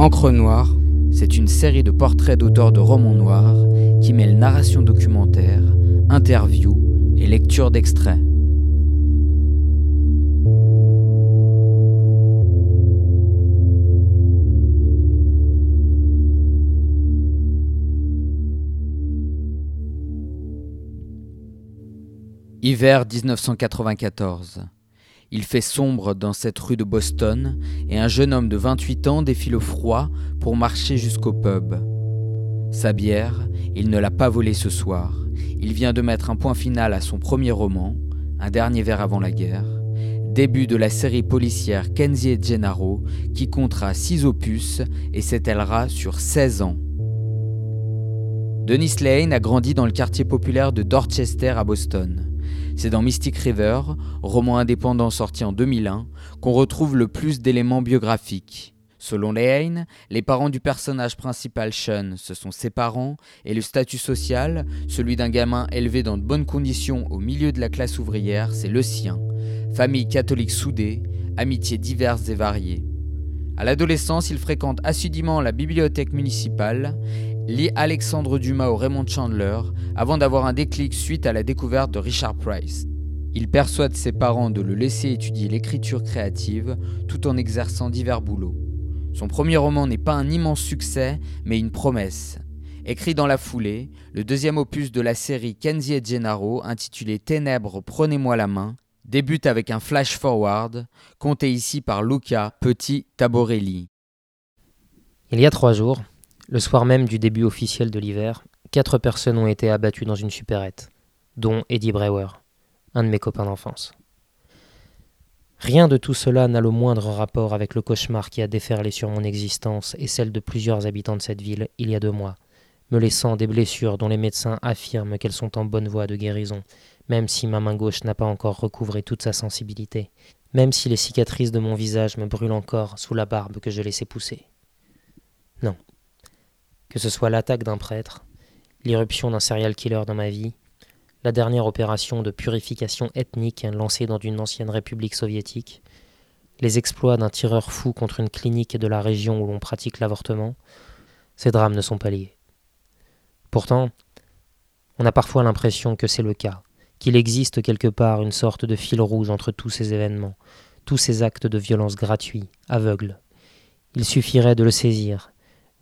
Encre Noire, c'est une série de portraits d'auteurs de romans noirs qui mêlent narration documentaire, interviews et lecture d'extraits. Hiver 1994. Il fait sombre dans cette rue de Boston et un jeune homme de 28 ans défile au froid pour marcher jusqu'au pub. Sa bière, il ne l'a pas volée ce soir. Il vient de mettre un point final à son premier roman, Un dernier verre avant la guerre, début de la série policière Kenzie et Gennaro qui comptera 6 opus et s'étalera sur 16 ans. Denis Lane a grandi dans le quartier populaire de Dorchester à Boston. C'est dans Mystic River, roman indépendant sorti en 2001, qu'on retrouve le plus d'éléments biographiques. Selon Lane, les parents du personnage principal Sean, ce sont ses parents, et le statut social, celui d'un gamin élevé dans de bonnes conditions au milieu de la classe ouvrière, c'est le sien. Famille catholique soudée, amitiés diverses et variées. À l'adolescence, il fréquente assidûment la bibliothèque municipale, lit Alexandre Dumas au Raymond Chandler, avant d'avoir un déclic suite à la découverte de Richard Price. Il persuade ses parents de le laisser étudier l'écriture créative tout en exerçant divers boulots. Son premier roman n'est pas un immense succès, mais une promesse. Écrit dans la foulée, le deuxième opus de la série Kenzie et Gennaro, intitulé Ténèbres, prenez-moi la main, débute avec un flash forward, compté ici par Luca Petit Taborelli. Il y a trois jours, le soir même du début officiel de l'hiver, quatre personnes ont été abattues dans une supérette, dont Eddie Brewer, un de mes copains d'enfance. Rien de tout cela n'a le moindre rapport avec le cauchemar qui a déferlé sur mon existence et celle de plusieurs habitants de cette ville il y a deux mois, me laissant des blessures dont les médecins affirment qu'elles sont en bonne voie de guérison, même si ma main gauche n'a pas encore recouvré toute sa sensibilité, même si les cicatrices de mon visage me brûlent encore sous la barbe que je laissais pousser. Non. Que ce soit l'attaque d'un prêtre, l'irruption d'un serial killer dans ma vie, la dernière opération de purification ethnique lancée dans une ancienne république soviétique, les exploits d'un tireur fou contre une clinique de la région où l'on pratique l'avortement, ces drames ne sont pas liés. Pourtant, on a parfois l'impression que c'est le cas, qu'il existe quelque part une sorte de fil rouge entre tous ces événements, tous ces actes de violence gratuits, aveugles. Il suffirait de le saisir,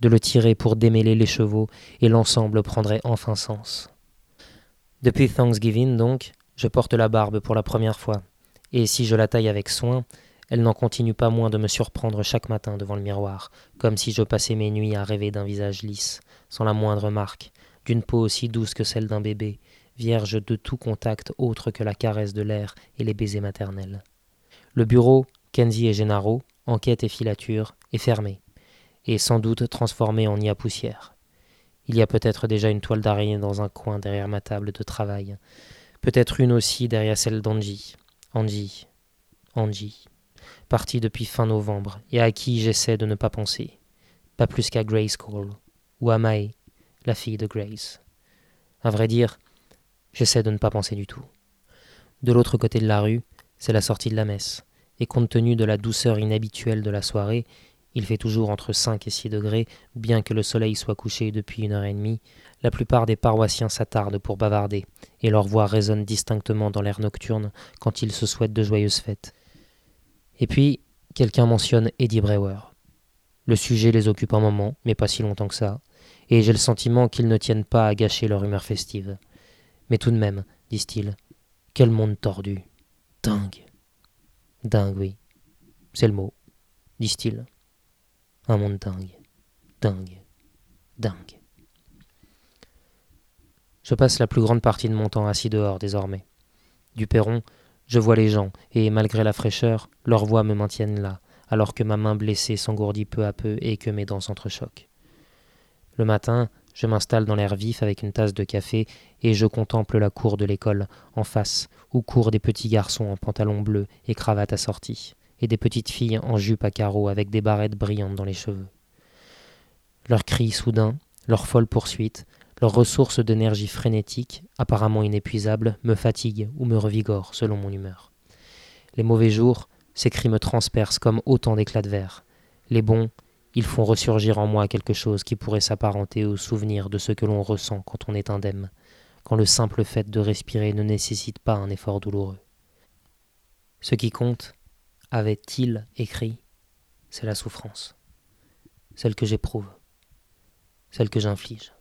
de le tirer pour démêler les chevaux, et l'ensemble prendrait enfin sens. Depuis Thanksgiving, donc, je porte la barbe pour la première fois, et si je la taille avec soin, elle n'en continue pas moins de me surprendre chaque matin devant le miroir, comme si je passais mes nuits à rêver d'un visage lisse, sans la moindre marque, d'une peau aussi douce que celle d'un bébé, vierge de tout contact autre que la caresse de l'air et les baisers maternels. Le bureau, Kenzie et Gennaro, enquête et filature, est fermé, et sans doute transformé en nid à poussière. Il y a peut-être déjà une toile d'araignée dans un coin derrière ma table de travail, peut-être une aussi derrière celle d'Angie. Angie, Angie, partie depuis fin novembre, et à qui j'essaie de ne pas penser, pas plus qu'à Grace Cole, ou à Mae, la fille de Grace. À vrai dire, J'essaie de ne pas penser du tout. De l'autre côté de la rue, c'est la sortie de la messe, et compte tenu de la douceur inhabituelle de la soirée, il fait toujours entre 5 et 6 degrés, bien que le soleil soit couché depuis une heure et demie, la plupart des paroissiens s'attardent pour bavarder, et leur voix résonne distinctement dans l'air nocturne quand ils se souhaitent de joyeuses fêtes. Et puis, quelqu'un mentionne Eddie Brewer. Le sujet les occupe un moment, mais pas si longtemps que ça, et j'ai le sentiment qu'ils ne tiennent pas à gâcher leur humeur festive. Mais tout de même, disent-ils, quel monde tordu. Dingue. Dingue, oui. C'est le mot, disent-ils. Un monde dingue. Dingue. Dingue. Je passe la plus grande partie de mon temps assis dehors désormais. Du perron, je vois les gens, et malgré la fraîcheur, leurs voix me maintiennent là, alors que ma main blessée s'engourdit peu à peu et que mes dents s'entrechoquent. Le matin, je m'installe dans l'air vif avec une tasse de café et je contemple la cour de l'école, en face, où courent des petits garçons en pantalon bleu et cravate assortie, et des petites filles en jupe à carreaux avec des barrettes brillantes dans les cheveux. Leurs cris soudains, leurs folles poursuites, leurs ressources d'énergie frénétique, apparemment inépuisables, me fatiguent ou me revigorent selon mon humeur. Les mauvais jours, ces cris me transpercent comme autant d'éclats de verre. Les bons, Ils font ressurgir en moi quelque chose qui pourrait s'apparenter au souvenir de ce que l'on ressent quand on est indemne, quand le simple fait de respirer ne nécessite pas un effort douloureux. Ce qui compte, avait-il écrit, c'est la souffrance, celle que j'éprouve, celle que j'inflige.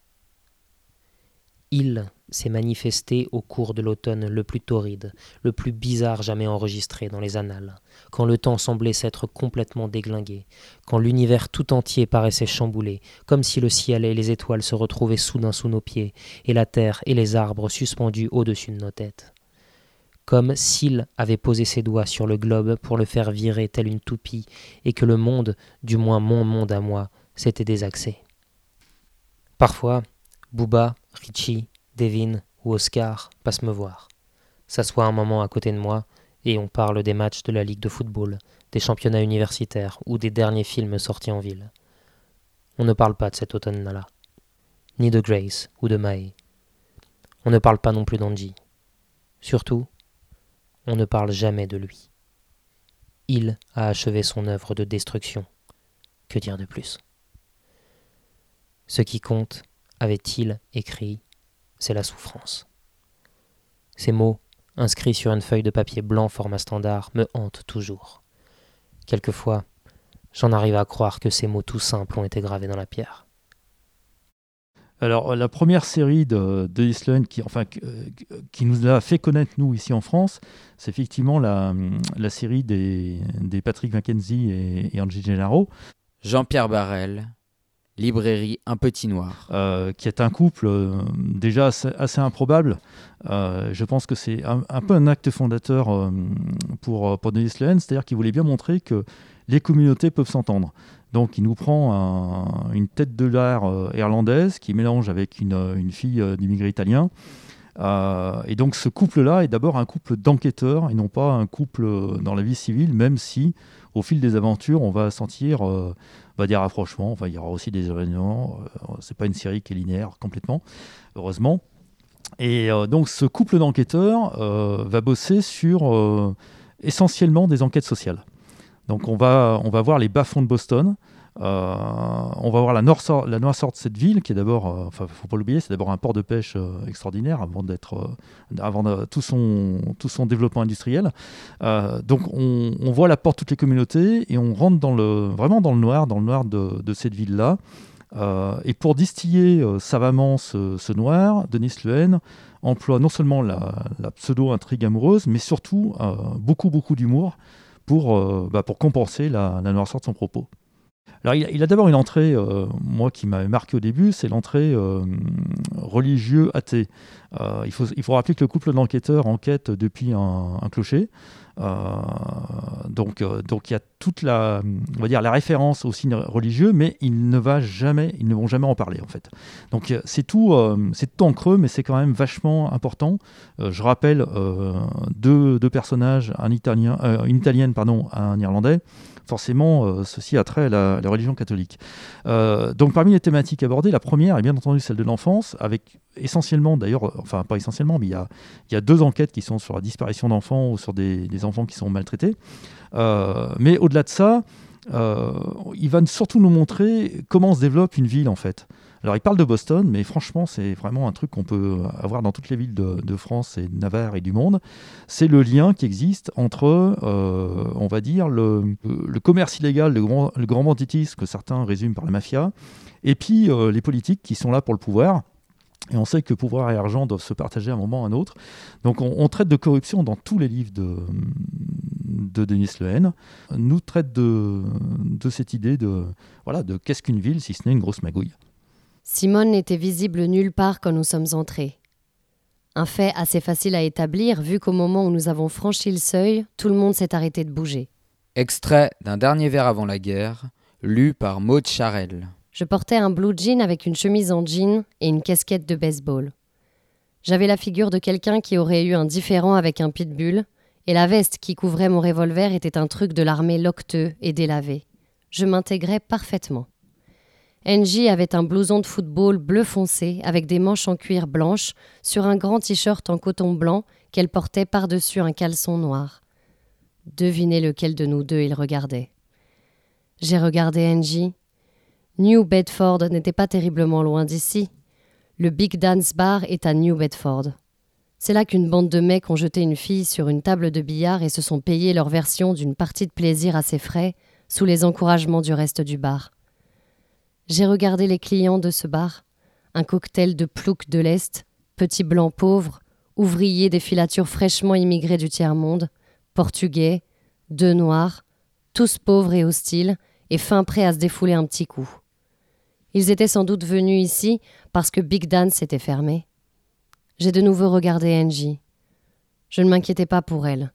Il s'est manifesté au cours de l'automne le plus torride, le plus bizarre jamais enregistré dans les annales, quand le temps semblait s'être complètement déglingué, quand l'univers tout entier paraissait chamboulé, comme si le ciel et les étoiles se retrouvaient soudain sous nos pieds, et la terre et les arbres suspendus au-dessus de nos têtes. Comme s'il avait posé ses doigts sur le globe pour le faire virer tel une toupie, et que le monde, du moins mon monde à moi, s'était désaxé. Parfois, Booba, Richie, Devin ou Oscar passent me voir, s'assoient un moment à côté de moi et on parle des matchs de la Ligue de football, des championnats universitaires ou des derniers films sortis en ville. On ne parle pas de cet automne-là, ni de Grace ou de Mae. On ne parle pas non plus d'Angie. Surtout, on ne parle jamais de lui. Il a achevé son œuvre de destruction. Que dire de plus? Ce qui compte, avait-il écrit, c'est la souffrance. Ces mots, inscrits sur une feuille de papier blanc format standard, me hantent toujours. Quelquefois, j'en arrive à croire que ces mots tout simples ont été gravés dans la pierre. Alors, la première série de, de qui, enfin, qui nous a fait connaître, nous, ici en France, c'est effectivement la, la, série des, des Patrick Mackenzie et, et Angie Gennaro. Jean-Pierre Barrel, librairie Un Petit Noir. Euh, qui est un couple euh, déjà assez, improbable. Euh, je pense que c'est un, peu un acte fondateur pour, pour Denis Lehen, c'est-à-dire qu'il voulait bien montrer que les communautés peuvent s'entendre. Donc il nous prend une tête de l'art irlandaise qui mélange avec une, une fille d'immigrés italiens. et donc ce couple-là est d'abord un couple d'enquêteurs et non pas un couple dans la vie civile, même si au fil des aventures on va sentir va dire rapprochement. Enfin, il y aura aussi des événements. Euh, c'est pas une série qui est linéaire complètement, heureusement. Et euh, donc, ce couple d'enquêteurs euh, va bosser sur essentiellement des enquêtes sociales. Donc, on va, voir les bas-fonds de Boston. Euh, on va voir la, nord la noirceur de cette ville, qui est d'abord, euh, enfin, faut pas l'oublier, c'est d'abord un port de pêche euh, extraordinaire avant tout son tout développement industriel. donc, on, voit la porte toutes les communautés et on rentre dans le vraiment dans le noir, dans le noir de, cette ville là. et pour distiller savamment ce, noir, Denis Lehen emploie non seulement la, pseudo-intrigue amoureuse, mais surtout beaucoup, beaucoup d'humour pour, bah, pour compenser la, noirceur de son propos. Alors, il a, d'abord une entrée, euh, moi qui m'avait marqué au début, c'est l'entrée euh, religieux athée. Euh, il, faut, il faut rappeler que le couple d'enquêteurs enquête depuis un, clocher. Donc, donc il y a toute la, on va dire, référence au signe religieux, mais il ne va jamais, ils ne vont jamais en parler en fait. Donc c'est tout, c'est tout en creux, mais c'est quand même vachement important. je rappelle deux, deux, personnages, un italien, une italienne pardon, un irlandais forcément, euh, ceci a trait à la, religion catholique. Euh, donc parmi les thématiques abordées, la première est bien entendu celle de l'enfance, avec essentiellement, d'ailleurs, euh, enfin pas essentiellement, mais il y a, deux enquêtes qui sont sur la disparition d'enfants ou sur des, des, enfants qui sont maltraités. mais au-delà de ça, il va surtout nous montrer comment se développe une ville en fait. Alors, il parle de Boston, mais franchement, c'est vraiment un truc qu'on peut avoir dans toutes les villes de, France et de Navarre et du monde. C'est le lien qui existe entre, euh, on va dire, le, commerce illégal, le grand, le grand banditisme que certains résument par la mafia, et puis euh, les politiques qui sont là pour le pouvoir. Et on sait que pouvoir et argent doivent se partager à un moment ou à un autre. Donc on, traite de corruption dans tous les livres de, de Denis Lehen. Nous traite de, de cette idée de, voilà, de qu'est-ce qu'une ville si ce n'est une grosse magouille. Simone n'était visible nulle part quand nous sommes entrés. Un fait assez facile à établir, vu qu'au moment où nous avons franchi le seuil, tout le monde s'est arrêté de bouger. Extrait d'un dernier vers avant la guerre, lu par Maud Charel. Je portais un blue jean avec une chemise en jean et une casquette de baseball. J'avais la figure de quelqu'un qui aurait eu un différent avec un pitbull, et la veste qui couvrait mon revolver était un truc de l'armée locteux et délavé. Je m'intégrais parfaitement. Angie avait un blouson de football bleu foncé avec des manches en cuir blanche sur un grand t-shirt en coton blanc qu'elle portait par-dessus un caleçon noir. Devinez lequel de nous deux il regardait. J'ai regardé Angie New Bedford n'était pas terriblement loin d'ici. Le Big Dance Bar est à New Bedford. C'est là qu'une bande de mecs ont jeté une fille sur une table de billard et se sont payés leur version d'une partie de plaisir à ses frais, sous les encouragements du reste du bar. J'ai regardé les clients de ce bar, un cocktail de ploucs de l'Est, petits blancs pauvres, ouvriers des filatures fraîchement immigrés du tiers-monde, portugais, deux noirs, tous pauvres et hostiles, et fin prêts à se défouler un petit coup. Ils étaient sans doute venus ici parce que Big Dan s'était fermé. J'ai de nouveau regardé Angie. Je ne m'inquiétais pas pour elle.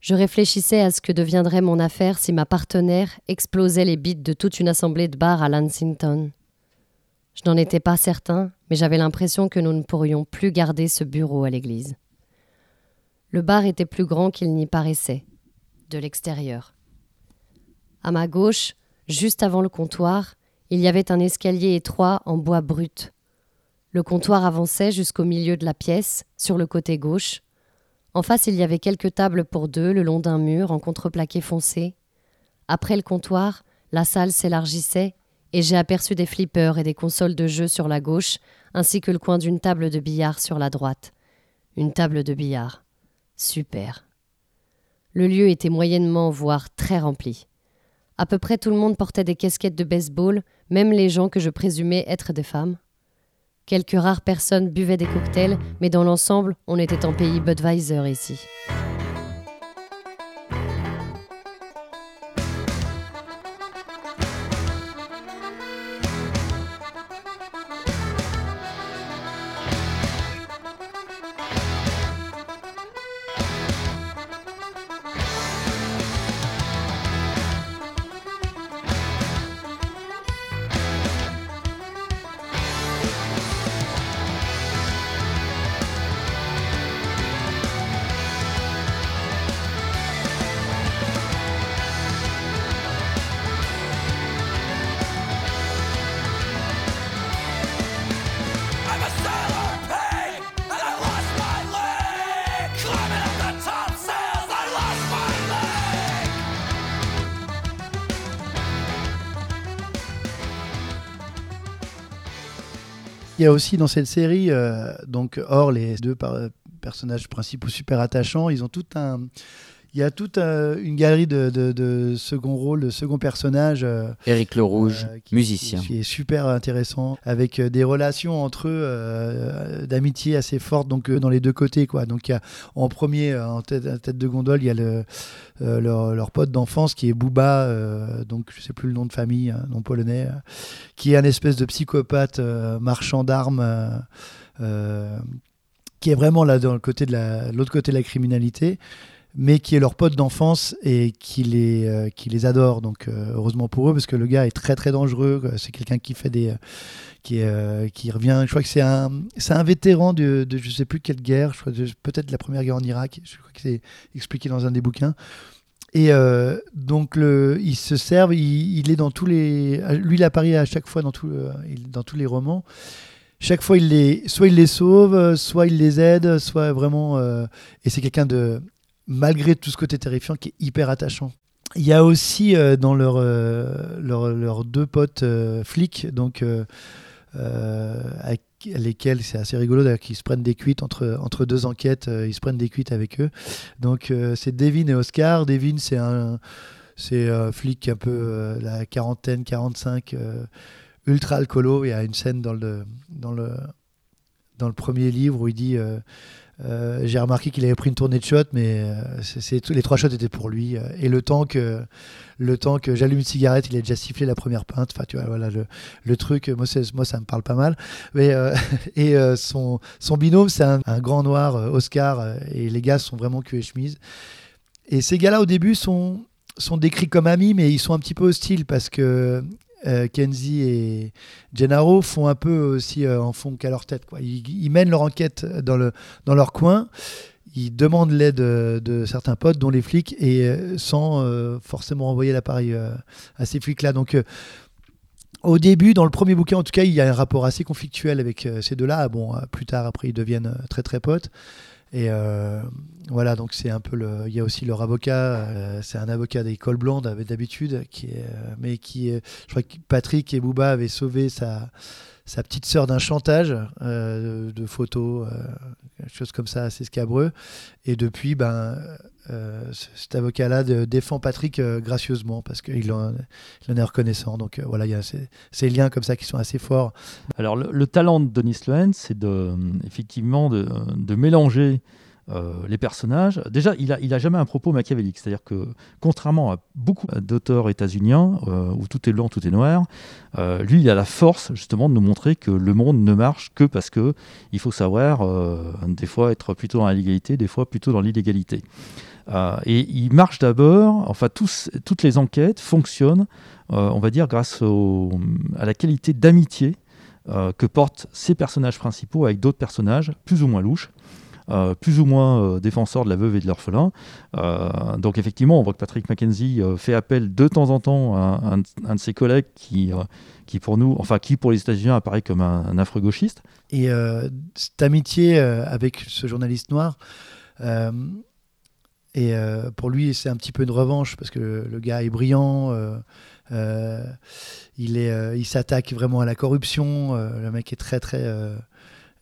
Je réfléchissais à ce que deviendrait mon affaire si ma partenaire explosait les bits de toute une assemblée de bars à Lansington. Je n'en étais pas certain, mais j'avais l'impression que nous ne pourrions plus garder ce bureau à l'église. Le bar était plus grand qu'il n'y paraissait, de l'extérieur. À ma gauche, juste avant le comptoir, il y avait un escalier étroit en bois brut. Le comptoir avançait jusqu'au milieu de la pièce, sur le côté gauche. En face, il y avait quelques tables pour deux le long d'un mur en contreplaqué foncé. Après le comptoir, la salle s'élargissait et j'ai aperçu des flippers et des consoles de jeux sur la gauche, ainsi que le coin d'une table de billard sur la droite. Une table de billard. Super. Le lieu était moyennement, voire très rempli. À peu près tout le monde portait des casquettes de baseball, même les gens que je présumais être des femmes. Quelques rares personnes buvaient des cocktails, mais dans l'ensemble, on était en pays Budweiser ici. A aussi dans cette série, euh, donc hors les deux personnages principaux super attachants, ils ont tout un il y a toute euh, une galerie de, de, second rôle, de second personnage. Euh, Éric Le Rouge, euh, musicien. Qui est super intéressant, avec des relations entre eux d'amitié assez fortes, donc dans les deux côtés. Quoi. Donc il y a, en premier, en tête, tête, de gondole, il y a le, leur, leur, pote d'enfance qui est Booba, donc je sais plus le nom de famille, hein, nom polonais, qui est un espèce de psychopathe marchand d'armes. qui est vraiment là dans le côté de l'autre côté de la criminalité mais qui est leur pote d'enfance et qui les, euh, qui les adore. Donc euh, heureusement pour eux, parce que le gars est très très dangereux. C'est quelqu'un qui fait des, qui, revient. Je crois que c'est un, c'est un vétéran de, de je sais plus quelle guerre. Peut-être la première guerre en Irak. Je crois que c'est expliqué dans un des bouquins. Et euh, donc le, il se servent. Il, est dans tous les. Lui, il apparaît à chaque fois dans, tout, dans tous les romans chaque fois, il les, soit il les sauve, soit il les aide, soit vraiment. et c'est quelqu'un de malgré tout ce côté terrifiant qui est hyper attachant. Il y a aussi euh, dans leurs leur, deux potes euh, flics, donc euh, avec lesquels c'est assez rigolo d'ailleurs qu'ils se prennent des cuites entre, entre deux enquêtes, ils se prennent des cuites avec eux. Donc c'est Devin et Oscar. Devin c'est un c'est flic un peu la quarantaine, 45, ultra alcoolo. Il y a une scène dans le dans le dans le premier livre où il dit euh, j'ai remarqué qu'il avait pris une tournée de shots, mais euh, les trois shots étaient pour lui. Euh, et le temps que, le temps que j'allume une cigarette, il a déjà sifflé la première pinte. Enfin, tu vois, voilà le, le truc. Moi, moi, ça me parle pas mal. Mais, et son, son binôme, c'est un, grand noir, Oscar, et les gars sont vraiment cul et chemise. Et ces gars-là, au début, sont, sont décrits comme amis, mais ils sont un petit peu hostiles parce que euh, Kenzie et Gennaro font un peu aussi euh, en fond qu'à leur tête. Quoi. Ils, mènent leur enquête dans, le, dans leur coin, ils demandent l'aide de, certains potes, dont les flics, et euh, sans forcément envoyer l'appareil à ces flics-là. Donc, au début, dans le premier bouquin, en tout cas, il y a un rapport assez conflictuel avec ces deux-là. Bon, plus tard, après, ils deviennent très très potes. Et voilà, donc c'est un peu le. Il y a aussi leur avocat, c'est un avocat d'école blonde d'habitude, qui mais qui je crois que Patrick et Bouba avaient sauvé sa, petite sœur d'un chantage euh, de, photos, euh, quelque chose comme ça assez scabreux. Et depuis, ben, euh, cet avocat-là défend Patrick gracieusement parce qu'il en, en, est reconnaissant. Donc voilà, il y a ces, liens comme ça qui sont assez forts. Alors le, talent de Denis Lohan, c'est effectivement de, mélanger euh, les personnages. Déjà, il n'a a jamais un propos machiavélique. C'est-à-dire que, contrairement à beaucoup d'auteurs états-uniens, euh, où tout est blanc, tout est noir, euh, lui, il a la force, justement, de nous montrer que le monde ne marche que parce que il faut savoir, des fois, être plutôt dans la légalité, des fois, plutôt dans l'illégalité. Et il marche d'abord, enfin, toutes les enquêtes fonctionnent, on va dire, grâce à la qualité d'amitié que portent ces personnages principaux avec d'autres personnages, plus ou moins louches. Euh, plus ou moins euh, défenseur de la veuve et de l'orphelin. Euh, donc effectivement, on voit que Patrick Mackenzie fait appel de temps en temps à, un, de ses collègues qui, qui pour nous, enfin qui pour les États-Unis apparaît comme un, un affreux gauchiste. Et cette amitié avec ce journaliste noir. Et pour lui, c'est un petit peu une revanche parce que le, gars est brillant. il est, il s'attaque vraiment à la corruption. le mec est très très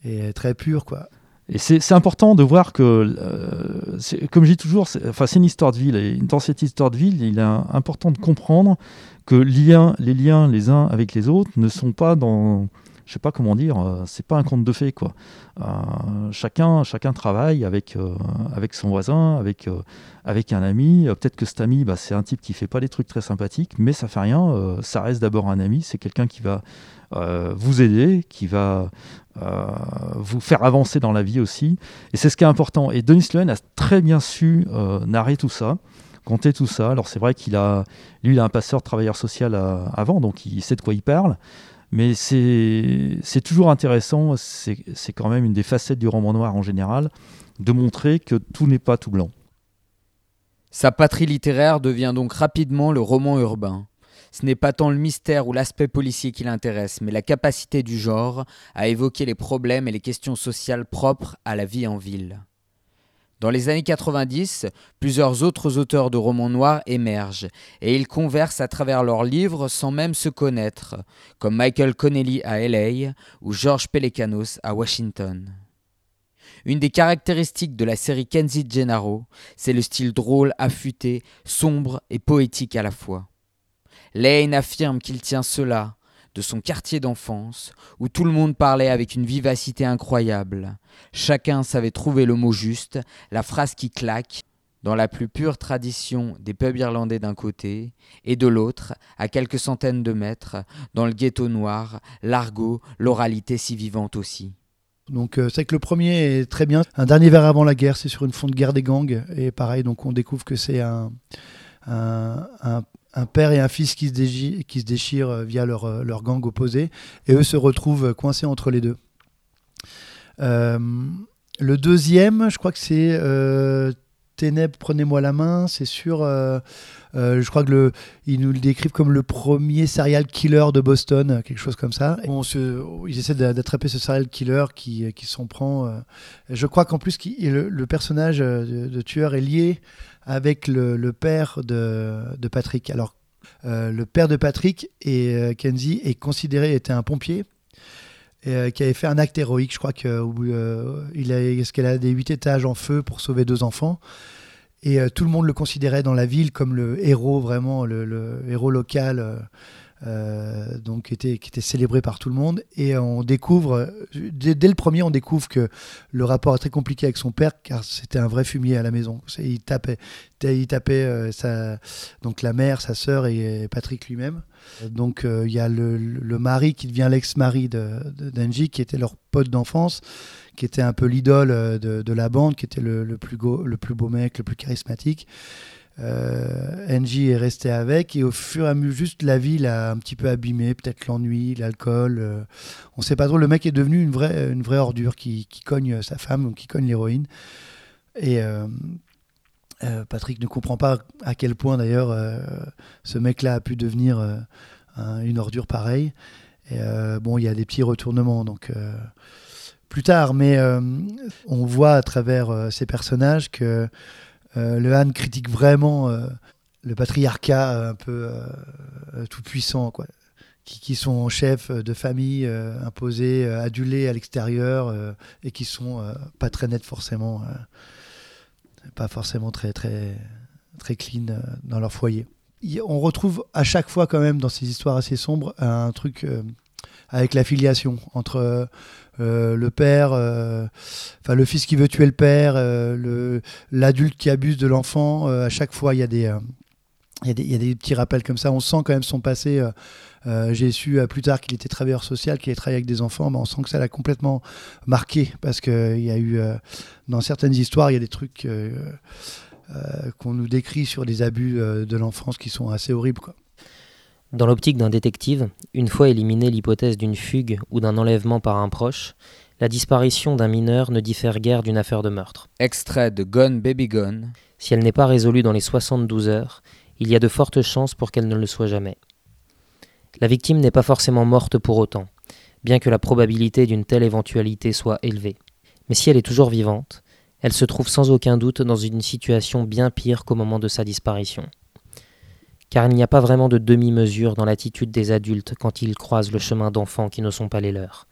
et très pur quoi. Et c'est important de voir que, euh, comme je dis toujours, c'est une histoire de ville. Et dans cette histoire de ville, il est important de comprendre que les liens les uns avec les autres ne sont pas dans. Je sais pas comment dire, euh, c'est pas un conte de fées. Quoi. Euh, chacun, chacun travaille avec, avec son voisin, avec, avec un ami. Peut-être que cet ami, bah, c'est un type qui fait pas des trucs très sympathiques, mais ça fait rien. ça reste d'abord un ami. C'est quelqu'un qui va vous aider, qui va euh, vous faire avancer dans la vie aussi. Et c'est ce qui est important. Et Denis Lehen a très bien su euh, narrer tout ça, compter tout ça. Alors c'est vrai qu'il a, lui, il a un passeur travailleur social avant, donc il sait de quoi il parle. Mais c'est toujours intéressant, c'est quand même une des facettes du roman noir en général, de montrer que tout n'est pas tout blanc. Sa patrie littéraire devient donc rapidement le roman urbain. Ce n'est pas tant le mystère ou l'aspect policier qui l'intéresse, mais la capacité du genre à évoquer les problèmes et les questions sociales propres à la vie en ville. Dans les années 90, plusieurs autres auteurs de romans noirs émergent, et ils conversent à travers leurs livres sans même se connaître, comme Michael Connelly à LA ou George Pelecanos à Washington. Une des caractéristiques de la série Kenzie Gennaro, c'est le style drôle, affûté, sombre et poétique à la fois. Lane affirme qu'il tient cela de son quartier d'enfance, où tout le monde parlait avec une vivacité incroyable. Chacun savait trouver le mot juste, la phrase qui claque, dans la plus pure tradition des pubs irlandais d'un côté, et de l'autre, à quelques centaines de mètres, dans le ghetto noir, l'argot, l'oralité si vivante aussi. Donc euh, c'est que le premier est très bien. Un dernier verre avant la guerre, c'est sur une fond de guerre des gangs. Et pareil, donc on découvre que c'est un père et un fils qui se, déchirent, qui se euh, via leur, euh, leur, gang opposé, et eux se retrouvent coincés entre les deux. Euh, le deuxième, je crois que c'est Ténèbres, prenez-moi la main, c'est sûr. je crois que le, ils nous le décrivent comme le premier serial killer de Boston, quelque chose comme ça. On ils essaient d'attraper ce serial killer qui, qui s'en prend. je crois qu'en plus, le, personnage de, tueur est lié avec le, père de, Patrick. Alors, euh, le père de Patrick et euh, Kenzie est considéré était un pompier euh, qui avait fait un acte héroïque. Je crois qu'il a, des huit étages en feu pour sauver deux enfants? Et tout le monde le considérait dans la ville comme le héros, vraiment, le héros local euh, donc qui était, qui était célébré par tout le monde. Et on découvre, dès, le premier, on découvre que le rapport est très compliqué avec son père, car c'était un vrai fumier à la maison. Il tapait, il tapait euh, donc la mère, sa sœur et Patrick lui-même. Donc euh, il y a le, mari qui devient l'ex-mari d'Angie, qui était leur pote d'enfance, qui était un peu l'idole de, de, la bande, qui était le, plus, beau mec, le plus charismatique. Euh, Angie est resté avec et au fur et à mesure, juste la vie l'a un petit peu abîmé, peut-être l'ennui, l'alcool. Euh, on sait pas trop. Le mec est devenu une vraie, une vraie ordure qui, cogne sa femme, qui cogne l'héroïne. Et euh, Patrick ne comprend pas à quel point d'ailleurs ce mec-là a pu devenir une ordure pareille. Et bon, il y a des petits retournements. Donc plus tard, mais on voit à travers ces personnages que le Han critique vraiment le patriarcat un peu tout puissant, quoi qui, sont chefs de famille euh, imposés, euh, adulés à l'extérieur euh, et qui sont pas très nets forcément, pas forcément très très très clean dans leur foyer. on retrouve à chaque fois quand même dans ces histoires assez sombres un truc avec la filiation entre le père, enfin le fils qui veut tuer le père, l'adulte qui abuse de l'enfant. à chaque fois, il y a des il y, a petits rappels comme ça. On sent quand même son passé. Euh, euh, j'ai su euh, plus tard qu'il était travailleur social, qu'il avait travaillé avec des enfants. On sent que ça l'a complètement marqué parce qu'il y a eu, dans certaines histoires, il y a des trucs qu'on nous décrit sur des abus de l'enfance qui sont assez horribles. Dans l'optique d'un détective, une fois éliminée l'hypothèse d'une fugue ou d'un enlèvement par un proche, la disparition d'un mineur ne diffère guère d'une affaire de meurtre. Extrait de Gone Baby Gone. Si elle n'est pas résolue dans les 72 heures, il y a de fortes chances pour qu'elle ne le soit jamais. La victime n'est pas forcément morte pour autant, bien que la probabilité d'une telle éventualité soit élevée. Mais si elle est toujours vivante, elle se trouve sans aucun doute dans une situation bien pire qu'au moment de sa disparition. Car il n'y a pas vraiment de demi-mesure dans l'attitude des adultes quand ils croisent le chemin d'enfants qui ne sont pas les leurs.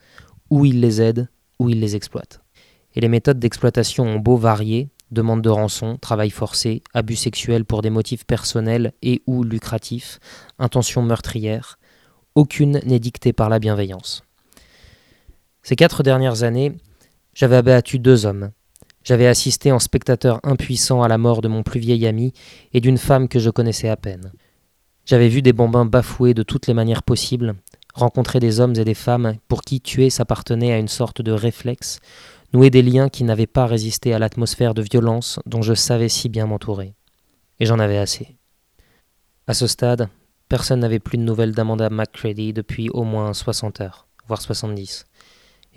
Ou ils les aident, ou ils les exploitent. Et les méthodes d'exploitation ont beau varier, demande de rançon, travail forcé, abus sexuels pour des motifs personnels et ou lucratifs, intention meurtrière, aucune n'est dictée par la bienveillance. Ces quatre dernières années, j'avais abattu deux hommes. J'avais assisté en spectateur impuissant à la mort de mon plus vieil ami et d'une femme que je connaissais à peine. J'avais vu des bambins bafoués de toutes les manières possibles, rencontrer des hommes et des femmes pour qui tuer s'appartenait à une sorte de réflexe, nouer des liens qui n'avaient pas résisté à l'atmosphère de violence dont je savais si bien m'entourer. Et j'en avais assez. À ce stade, personne n'avait plus de nouvelles d'Amanda McCready depuis au moins 60 heures, voire 70,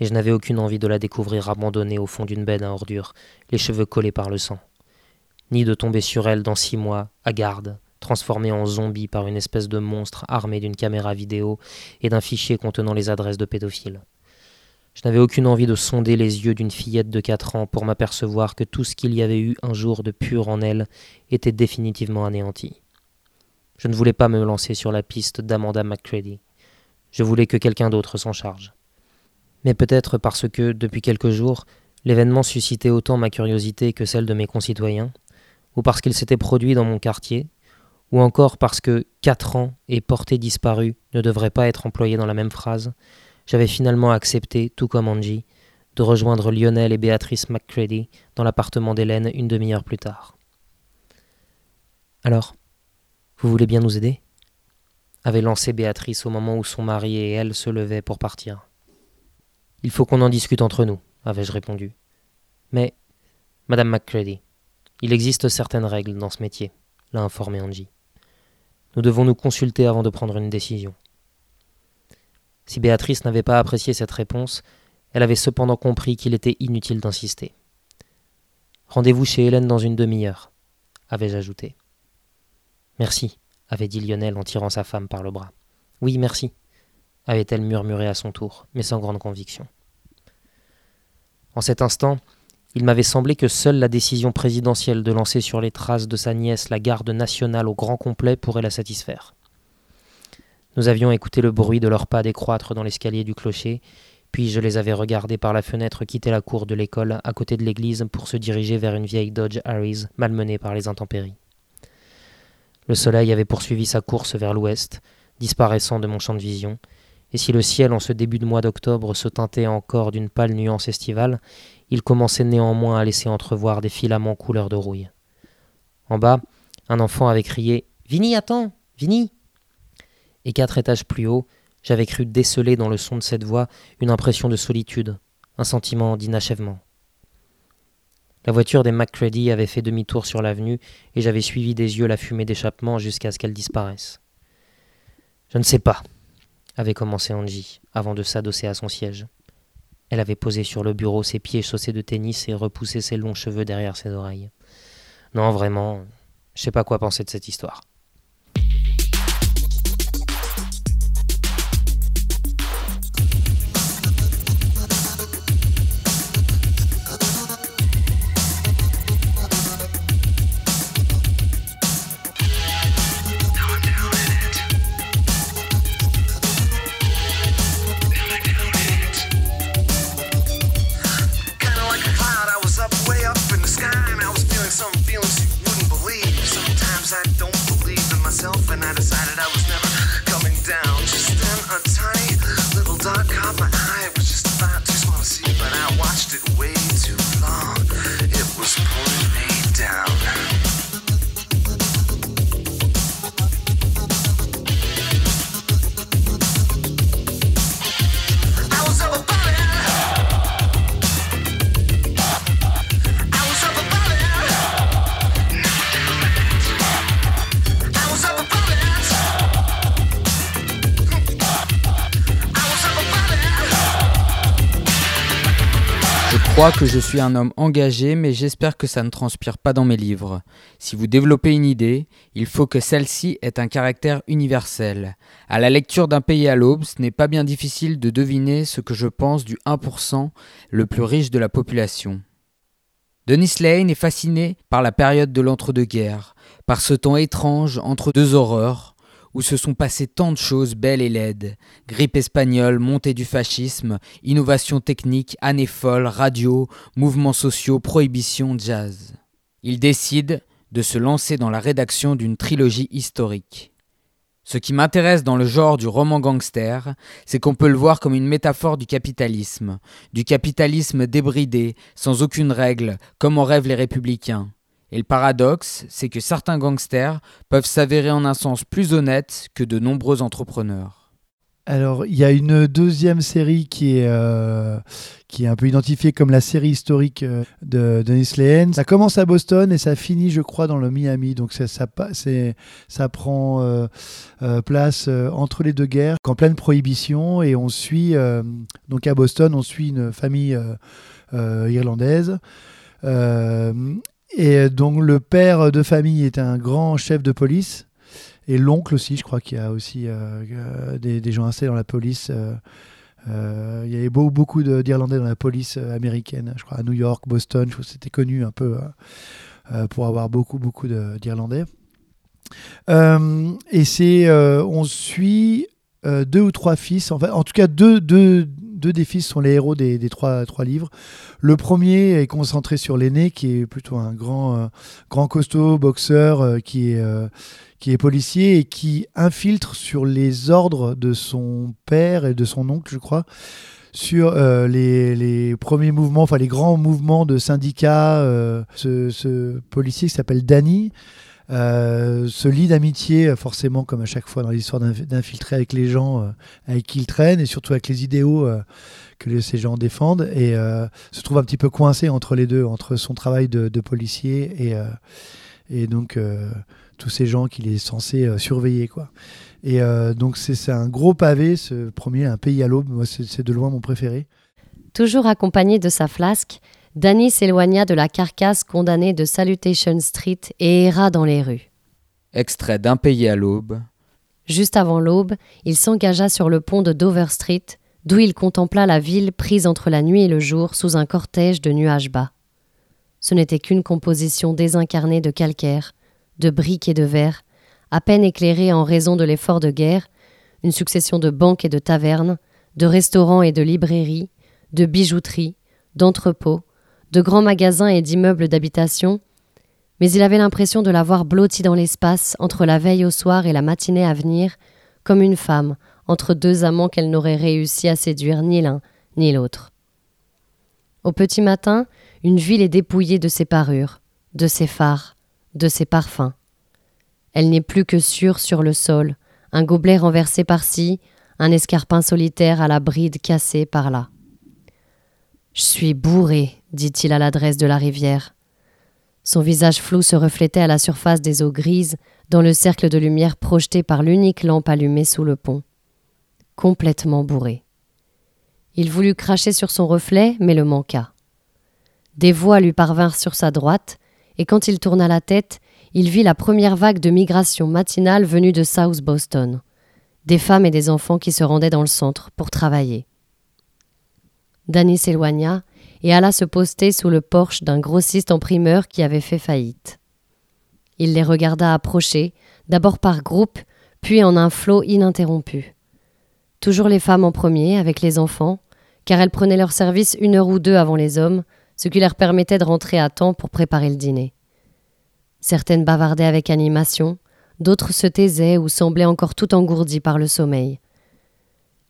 et je n'avais aucune envie de la découvrir abandonnée au fond d'une benne à ordures, les cheveux collés par le sang, ni de tomber sur elle dans six mois, à garde, transformée en zombie par une espèce de monstre armé d'une caméra vidéo et d'un fichier contenant les adresses de pédophiles. Je n'avais aucune envie de sonder les yeux d'une fillette de quatre ans pour m'apercevoir que tout ce qu'il y avait eu un jour de pur en elle était définitivement anéanti. Je ne voulais pas me lancer sur la piste d'Amanda McCready. Je voulais que quelqu'un d'autre s'en charge. Mais peut-être parce que, depuis quelques jours, l'événement suscitait autant ma curiosité que celle de mes concitoyens, ou parce qu'il s'était produit dans mon quartier, ou encore parce que quatre ans et portée disparue ne devraient pas être employés dans la même phrase, j'avais finalement accepté, tout comme Angie, de rejoindre Lionel et Béatrice McCready dans l'appartement d'Hélène une demi-heure plus tard. Alors, vous voulez bien nous aider? avait lancé Béatrice au moment où son mari et elle se levaient pour partir. Il faut qu'on en discute entre nous, avais-je répondu. Mais, Madame McCready, il existe certaines règles dans ce métier, l'a informé Angie. Nous devons nous consulter avant de prendre une décision. Si Béatrice n'avait pas apprécié cette réponse, elle avait cependant compris qu'il était inutile d'insister. Rendez-vous chez Hélène dans une demi-heure, avais-je ajouté. Merci, avait dit Lionel en tirant sa femme par le bras. Oui, merci, avait-elle murmuré à son tour, mais sans grande conviction. En cet instant, il m'avait semblé que seule la décision présidentielle de lancer sur les traces de sa nièce la garde nationale au grand complet pourrait la satisfaire. Nous avions écouté le bruit de leurs pas décroître dans l'escalier du clocher, puis je les avais regardés par la fenêtre quitter la cour de l'école à côté de l'église pour se diriger vers une vieille Dodge Harris malmenée par les intempéries. Le soleil avait poursuivi sa course vers l'ouest, disparaissant de mon champ de vision, et si le ciel en ce début de mois d'octobre se teintait encore d'une pâle nuance estivale, il commençait néanmoins à laisser entrevoir des filaments couleur de rouille. En bas, un enfant avait crié Vini, attends Vini et quatre étages plus haut, j'avais cru déceler dans le son de cette voix une impression de solitude, un sentiment d'inachèvement. La voiture des McCready avait fait demi-tour sur l'avenue et j'avais suivi des yeux la fumée d'échappement jusqu'à ce qu'elle disparaisse. Je ne sais pas, avait commencé Angie, avant de s'adosser à son siège. Elle avait posé sur le bureau ses pieds chaussés de tennis et repoussé ses longs cheveux derrière ses oreilles. Non, vraiment, je sais pas quoi penser de cette histoire. Crois que je suis un homme engagé, mais j'espère que ça ne transpire pas dans mes livres. Si vous développez une idée, il faut que celle-ci ait un caractère universel. À la lecture d'un pays à l'aube, ce n'est pas bien difficile de deviner ce que je pense du 1% le plus riche de la population. Denis Lane est fasciné par la période de l'entre-deux-guerres, par ce temps étrange entre deux horreurs, où se sont passées tant de choses belles et laides. Grippe espagnole, montée du fascisme, innovation technique, années folles, radio, mouvements sociaux, prohibition, jazz. Il décide de se lancer dans la rédaction d'une trilogie historique. Ce qui m'intéresse dans le genre du roman gangster, c'est qu'on peut le voir comme une métaphore du capitalisme, du capitalisme débridé, sans aucune règle, comme en rêvent les républicains. Et le paradoxe, c'est que certains gangsters peuvent s'avérer en un sens plus honnêtes que de nombreux entrepreneurs. Alors, il y a une deuxième série qui est, euh, qui est un peu identifiée comme la série historique euh, de Dennis Lehane. Ça commence à Boston et ça finit, je crois, dans le Miami. Donc, ça, ça, prend euh, place entre les deux guerres, en pleine prohibition. Et on suit, donc à Boston, on suit une famille irlandaise. Et donc le père de famille est un grand chef de police. Et l'oncle aussi, je crois qu'il y a aussi euh, euh, des, gens installés dans la police. Euh, il y avait beaucoup, beaucoup d'Irlandais dans la police américaine, je crois à New York, Boston, c'était connu un peu pour avoir beaucoup, beaucoup d'Irlandais. et c'est, on suit deux ou trois fils, en, en tout cas deux, deux, deux des fils sont les héros des, trois, livres. Le premier est concentré sur l'aîné, qui est plutôt un grand, euh, grand costaud boxeur euh, qui, est, euh, qui est policier et qui infiltre sur les ordres de son père et de son oncle, je crois, sur les, premiers mouvements, enfin les grands mouvements de syndicats. Ce, ce, policier qui s'appelle Danny euh, se lie d'amitié, forcément, comme à chaque fois dans l'histoire d'infiltrer avec les gens euh, avec qui il traîne et surtout avec les idéaux euh, que ces gens défendent et se trouve un petit peu coincé entre les deux, entre son travail de, policier et, et donc tous ces gens qu'il est censé surveiller. Quoi. Et donc c'est un gros pavé, ce premier, Un pays à l'aube, c'est de loin mon préféré. Toujours accompagné de sa flasque, Danny s'éloigna de la carcasse condamnée de Salutation Street et erra dans les rues. Extrait d'un pays à l'aube. Juste avant l'aube, il s'engagea sur le pont de Dover Street, d'où il contempla la ville prise entre la nuit et le jour sous un cortège de nuages bas. Ce n'était qu'une composition désincarnée de calcaire, de briques et de verre, à peine éclairée en raison de l'effort de guerre, une succession de banques et de tavernes, de restaurants et de librairies, de bijouteries, d'entrepôts, de grands magasins et d'immeubles d'habitation, mais il avait l'impression de la voir blottie dans l'espace entre la veille au soir et la matinée à venir, comme une femme entre deux amants qu'elle n'aurait réussi à séduire ni l'un ni l'autre. Au petit matin, une ville est dépouillée de ses parures, de ses phares, de ses parfums. Elle n'est plus que sûre sur le sol, un gobelet renversé par-ci, un escarpin solitaire à la bride cassée par-là. Je suis bourré, dit-il à l'adresse de la rivière. Son visage flou se reflétait à la surface des eaux grises, dans le cercle de lumière projeté par l'unique lampe allumée sous le pont. Complètement bourré. Il voulut cracher sur son reflet, mais le manqua. Des voix lui parvinrent sur sa droite, et quand il tourna la tête, il vit la première vague de migration matinale venue de South Boston, des femmes et des enfants qui se rendaient dans le centre pour travailler. Danny s'éloigna et alla se poster sous le porche d'un grossiste en primeur qui avait fait faillite. Il les regarda approcher, d'abord par groupe, puis en un flot ininterrompu. Toujours les femmes en premier, avec les enfants, car elles prenaient leur service une heure ou deux avant les hommes, ce qui leur permettait de rentrer à temps pour préparer le dîner. Certaines bavardaient avec animation, d'autres se taisaient ou semblaient encore tout engourdies par le sommeil.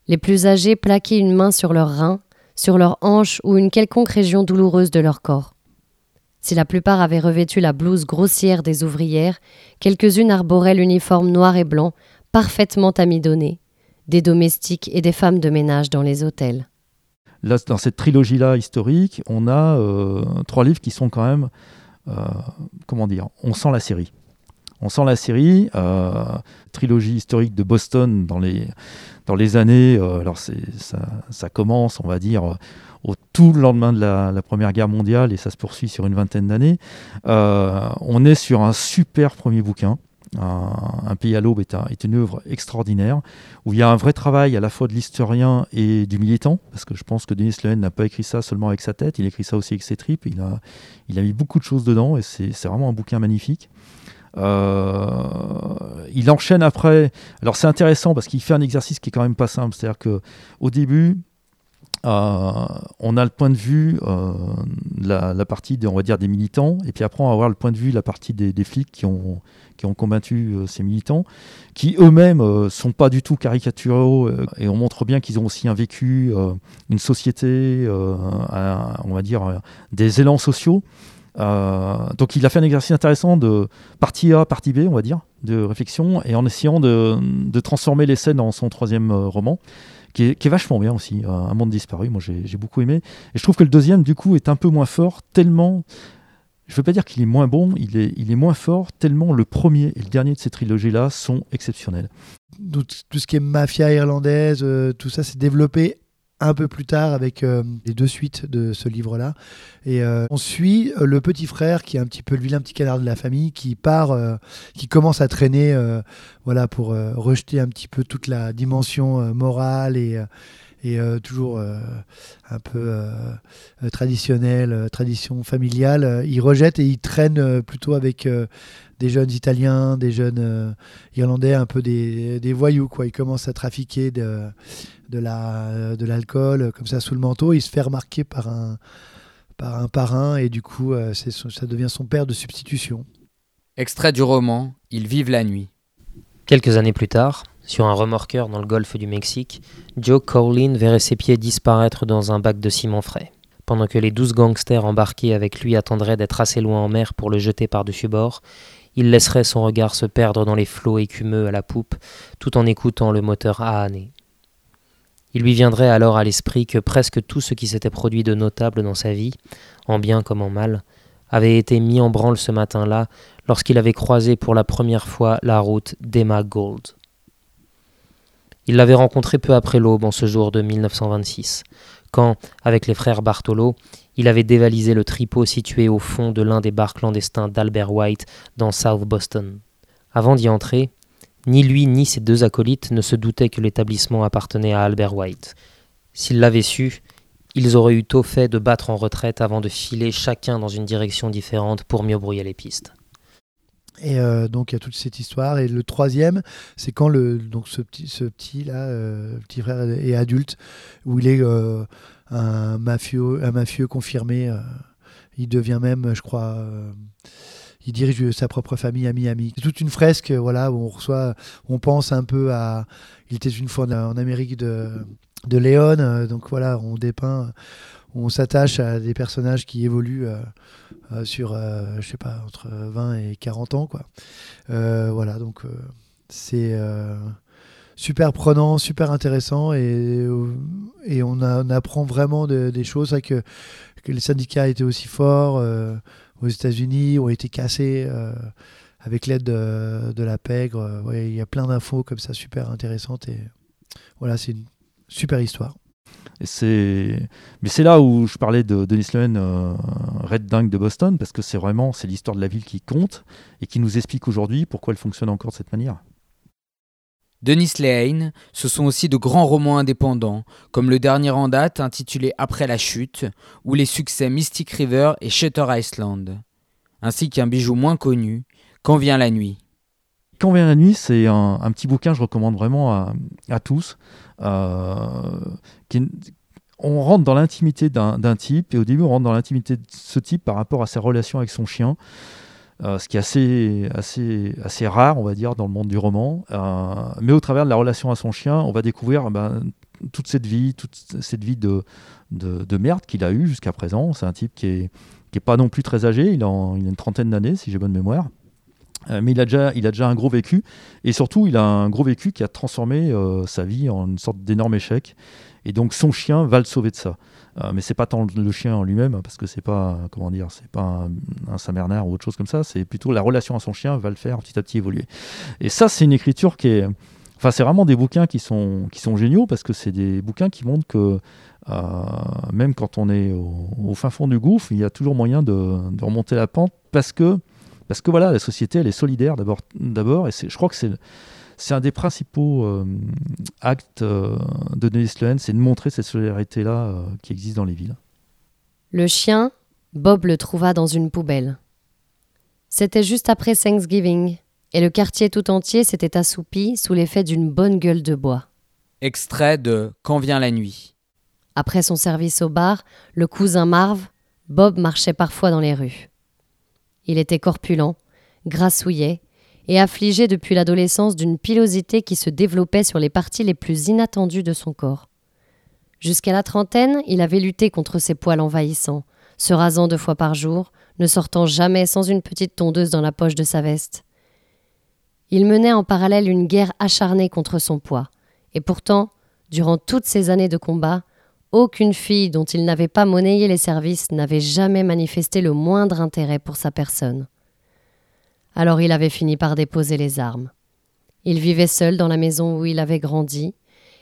Les plus âgés plaquaient une main sur leurs reins sur leurs hanches ou une quelconque région douloureuse de leur corps. Si la plupart avaient revêtu la blouse grossière des ouvrières, quelques-unes arboraient l'uniforme noir et blanc, parfaitement amidonné, des domestiques et des femmes de ménage dans les hôtels. Là, dans cette trilogie-là historique, on a euh, trois livres qui sont quand même, euh, comment dire, on sent la série. On sent la série, euh, trilogie historique de Boston dans les, dans les années, euh, alors ça, ça, commence, on va dire, au tout le lendemain de la, Première Guerre mondiale et ça se poursuit sur une vingtaine d'années. on est sur un super premier bouquin. Un, pays à l'aube est, une œuvre extraordinaire où il y a un vrai travail à la fois de l'historien et du militant, parce que je pense que Denis Lehen n'a pas écrit ça seulement avec sa tête, il écrit ça aussi avec ses tripes, il a mis beaucoup de choses dedans et c'est vraiment un bouquin magnifique. Euh, il enchaîne après. Alors c'est intéressant parce qu'il fait un exercice qui est quand même pas simple. C'est-à-dire que au début, euh, on a le point de vue, euh, la, partie, on va dire, des militants, et puis après on va avoir le point de vue, la partie des, flics qui ont, qui ont combattu ces militants, qui eux-mêmes sont pas du tout caricaturaux, et on montre bien qu'ils ont aussi un vécu, une société, on va dire, des élans sociaux. Euh, donc il a fait un exercice intéressant de partie A, partie B, on va dire, de réflexion, et en essayant de, transformer les scènes en son troisième euh, roman, qui est, vachement bien aussi, euh, Un monde disparu, moi j'ai beaucoup aimé. Et je trouve que le deuxième, du coup, est un peu moins fort, tellement... Je ne veux pas dire qu'il est moins bon, il est, moins fort, tellement le premier et le dernier de ces trilogies-là sont exceptionnels. Tout, tout, ce qui est mafia irlandaise, tout ça s'est développé un peu plus tard avec euh, les deux suites de ce livre-là. Et euh, on suit euh, le petit frère qui est un petit peu le vilain petit canard de la famille, qui part, qui commence à traîner, voilà, pour rejeter un petit peu toute la dimension morale et et toujours un peu traditionnelle, tradition familiale, il rejette et il traîne plutôt avec des jeunes Italiens, des jeunes Irlandais, un peu des, des, voyous. Quoi. Il commence à trafiquer de, de la de l'alcool comme ça sous le manteau, il se fait remarquer par un par un parrain et du coup euh, c'est ça devient son père de substitution. Extrait du roman Ils vivent la nuit. Quelques années plus tard, sur un remorqueur dans le golfe du Mexique, Joe Cowlin verrait ses pieds disparaître dans un bac de ciment frais. Pendant que les douze gangsters embarqués avec lui attendraient d'être assez loin en mer pour le jeter par-dessus bord, il laisserait son regard se perdre dans les flots écumeux à la poupe, tout en écoutant le moteur ahané. Il lui viendrait alors à l'esprit que presque tout ce qui s'était produit de notable dans sa vie, en bien comme en mal, avait été mis en branle ce matin-là lorsqu'il avait croisé pour la première fois la route d'Emma Gold. Il l'avait rencontrée peu après l'aube en ce jour de 1926, quand, avec les frères Bartolo, il avait dévalisé le tripot situé au fond de l'un des bars clandestins d'Albert White dans South Boston. Avant d'y entrer, ni lui ni ses deux acolytes ne se doutaient que l'établissement appartenait à Albert White. S'ils l'avaient su, ils auraient eu tôt fait de battre en retraite avant de filer chacun dans une direction différente pour mieux brouiller les pistes. Et euh, donc il y a toute cette histoire. Et le troisième, c'est quand le, donc ce petit, ce petit là, euh, petit frère est adulte, où il est euh, un mafieux, un mafieux confirmé. il devient même, je crois il dirige sa propre famille à Miami. C'est toute une fresque voilà, où on reçoit, on pense un peu à. Il était une fois en Amérique de, de Léon, donc voilà, on dépeint, on s'attache à des personnages qui évoluent euh, euh, sur, euh, je sais pas, entre 20 et 40 ans, quoi. voilà, donc c'est super prenant, super intéressant et, et on, apprend vraiment des choses. C'est que, que les syndicats étaient aussi forts aux États-Unis ont été cassés avec l'aide de, la pègre. il y a plein d'infos comme ça super intéressantes et voilà, c'est une super histoire. C'est... Mais c'est là où je parlais de Denis Lehane, euh, Red Dingue de Boston, parce que c'est vraiment c'est l'histoire de la ville qui compte et qui nous explique aujourd'hui pourquoi elle fonctionne encore de cette manière. Denis Lehane, ce sont aussi de grands romans indépendants, comme le dernier en date intitulé Après la chute, ou les succès Mystic River et Shutter Island, ainsi qu'un bijou moins connu, Quand vient la nuit. Quand vient la nuit, c'est un, petit bouquin que je recommande vraiment à, tous. Euh, on rentre dans l'intimité d'un type, et au début on rentre dans l'intimité de ce type par rapport à ses relations avec son chien. Euh, ce qui est assez, assez, assez rare, on va dire, dans le monde du roman. Euh, mais au travers de la relation à son chien, on va découvrir ben, toute cette vie, toute cette vie de, de, merde qu'il a eue jusqu'à présent. C'est un type qui est, qui est pas non plus très âgé, il a une trentaine d'années, si j'ai bonne mémoire. Euh, mais il a, déjà, il a déjà un gros vécu, et surtout, il a un gros vécu qui a transformé sa vie en une sorte d'énorme échec. Et donc, son chien va le sauver de ça. Euh, mais c'est pas tant le chien en lui-même, parce que c'est pas, comment dire, c'est pas un, un Saint-Bernard ou autre chose comme ça, c'est plutôt la relation à son chien va le faire petit à petit évoluer. Et ça, c'est une écriture qui est. Enfin, c'est vraiment des bouquins qui sont, qui sont géniaux parce que c'est des bouquins qui montrent que même quand on est au, fin fond du gouffre, il y a toujours moyen de remonter la pente parce que, parce que voilà, la société, elle est solidaire d'abord, d'abord et je crois que c'est c'est un des principaux euh, actes euh, de Denis Lehen, c'est de montrer cette solidarité-là euh, qui existe dans les villes. Le chien, Bob le trouva dans une poubelle. C'était juste après Thanksgiving, et le quartier tout entier s'était assoupi sous l'effet d'une bonne gueule de bois. Extrait de Quand vient la nuit. Après son service au bar, le cousin Marv, Bob marchait parfois dans les rues. Il était corpulent, grassouillet, et affligé depuis l'adolescence d'une pilosité qui se développait sur les parties les plus inattendues de son corps. Jusqu'à la trentaine, il avait lutté contre ses poils envahissants, se rasant deux fois par jour, ne sortant jamais sans une petite tondeuse dans la poche de sa veste. Il menait en parallèle une guerre acharnée contre son poids, et pourtant, durant toutes ces années de combat, aucune fille dont il n'avait pas monnayé les services n'avait jamais manifesté le moindre intérêt pour sa personne. Alors il avait fini par déposer les armes. Il vivait seul dans la maison où il avait grandi,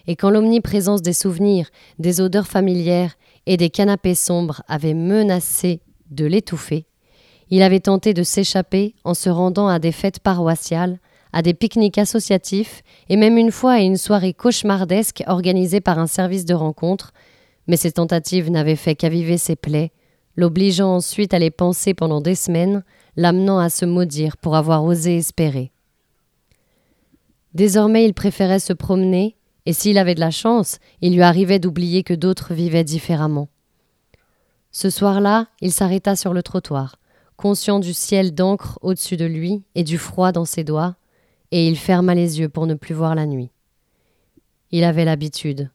et quand l'omniprésence des souvenirs, des odeurs familières et des canapés sombres avait menacé de l'étouffer, il avait tenté de s'échapper en se rendant à des fêtes paroissiales, à des pique-niques associatifs et même une fois à une soirée cauchemardesque organisée par un service de rencontre, mais ces tentatives n'avaient fait qu'aviver ses plaies, l'obligeant ensuite à les penser pendant des semaines, l'amenant à se maudire pour avoir osé espérer. Désormais il préférait se promener, et s'il avait de la chance, il lui arrivait d'oublier que d'autres vivaient différemment. Ce soir-là, il s'arrêta sur le trottoir, conscient du ciel d'encre au-dessus de lui et du froid dans ses doigts, et il ferma les yeux pour ne plus voir la nuit. Il avait l'habitude.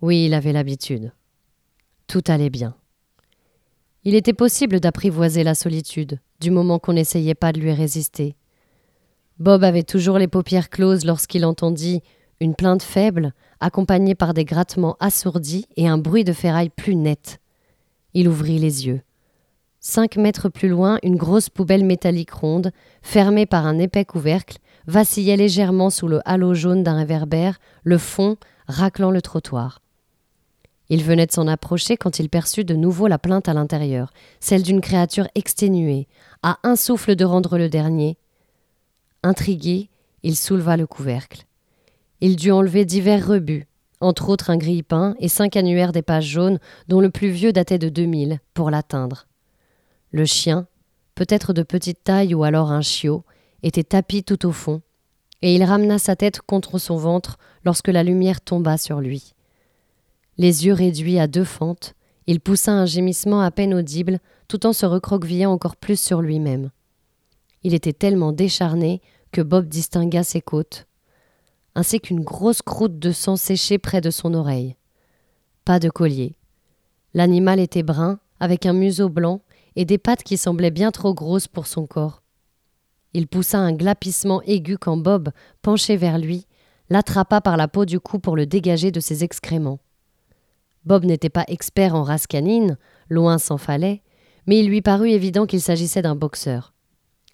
Oui, il avait l'habitude. Tout allait bien. Il était possible d'apprivoiser la solitude, du moment qu'on n'essayait pas de lui résister. Bob avait toujours les paupières closes lorsqu'il entendit une plainte faible, accompagnée par des grattements assourdis et un bruit de ferraille plus net. Il ouvrit les yeux. Cinq mètres plus loin, une grosse poubelle métallique ronde, fermée par un épais couvercle, vacillait légèrement sous le halo jaune d'un réverbère, le fond raclant le trottoir. Il venait de s'en approcher quand il perçut de nouveau la plainte à l'intérieur, celle d'une créature exténuée, à un souffle de rendre le dernier. Intrigué, il souleva le couvercle. Il dut enlever divers rebuts, entre autres un grille-pain et cinq annuaires des pages jaunes, dont le plus vieux datait de 2000, pour l'atteindre. Le chien, peut-être de petite taille ou alors un chiot, était tapi tout au fond, et il ramena sa tête contre son ventre lorsque la lumière tomba sur lui. Les yeux réduits à deux fentes, il poussa un gémissement à peine audible, tout en se recroquevillant encore plus sur lui-même. Il était tellement décharné que Bob distingua ses côtes, ainsi qu'une grosse croûte de sang séché près de son oreille. Pas de collier. L'animal était brun, avec un museau blanc et des pattes qui semblaient bien trop grosses pour son corps. Il poussa un glapissement aigu quand Bob, penché vers lui, l'attrapa par la peau du cou pour le dégager de ses excréments. Bob n'était pas expert en race canine, loin s'en fallait, mais il lui parut évident qu'il s'agissait d'un boxeur.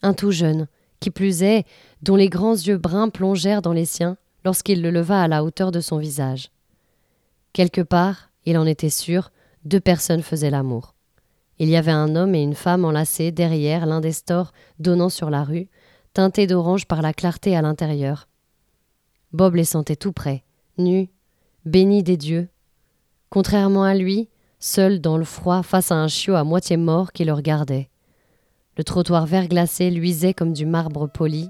Un tout jeune, qui plus est, dont les grands yeux bruns plongèrent dans les siens lorsqu'il le leva à la hauteur de son visage. Quelque part, il en était sûr, deux personnes faisaient l'amour. Il y avait un homme et une femme enlacés derrière l'un des stores donnant sur la rue, teintés d'orange par la clarté à l'intérieur. Bob les sentait tout près, nus, bénis des dieux, Contrairement à lui, seul dans le froid face à un chiot à moitié mort qui le regardait. Le trottoir verglacé luisait comme du marbre poli.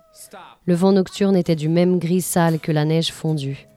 Le vent nocturne était du même gris sale que la neige fondue.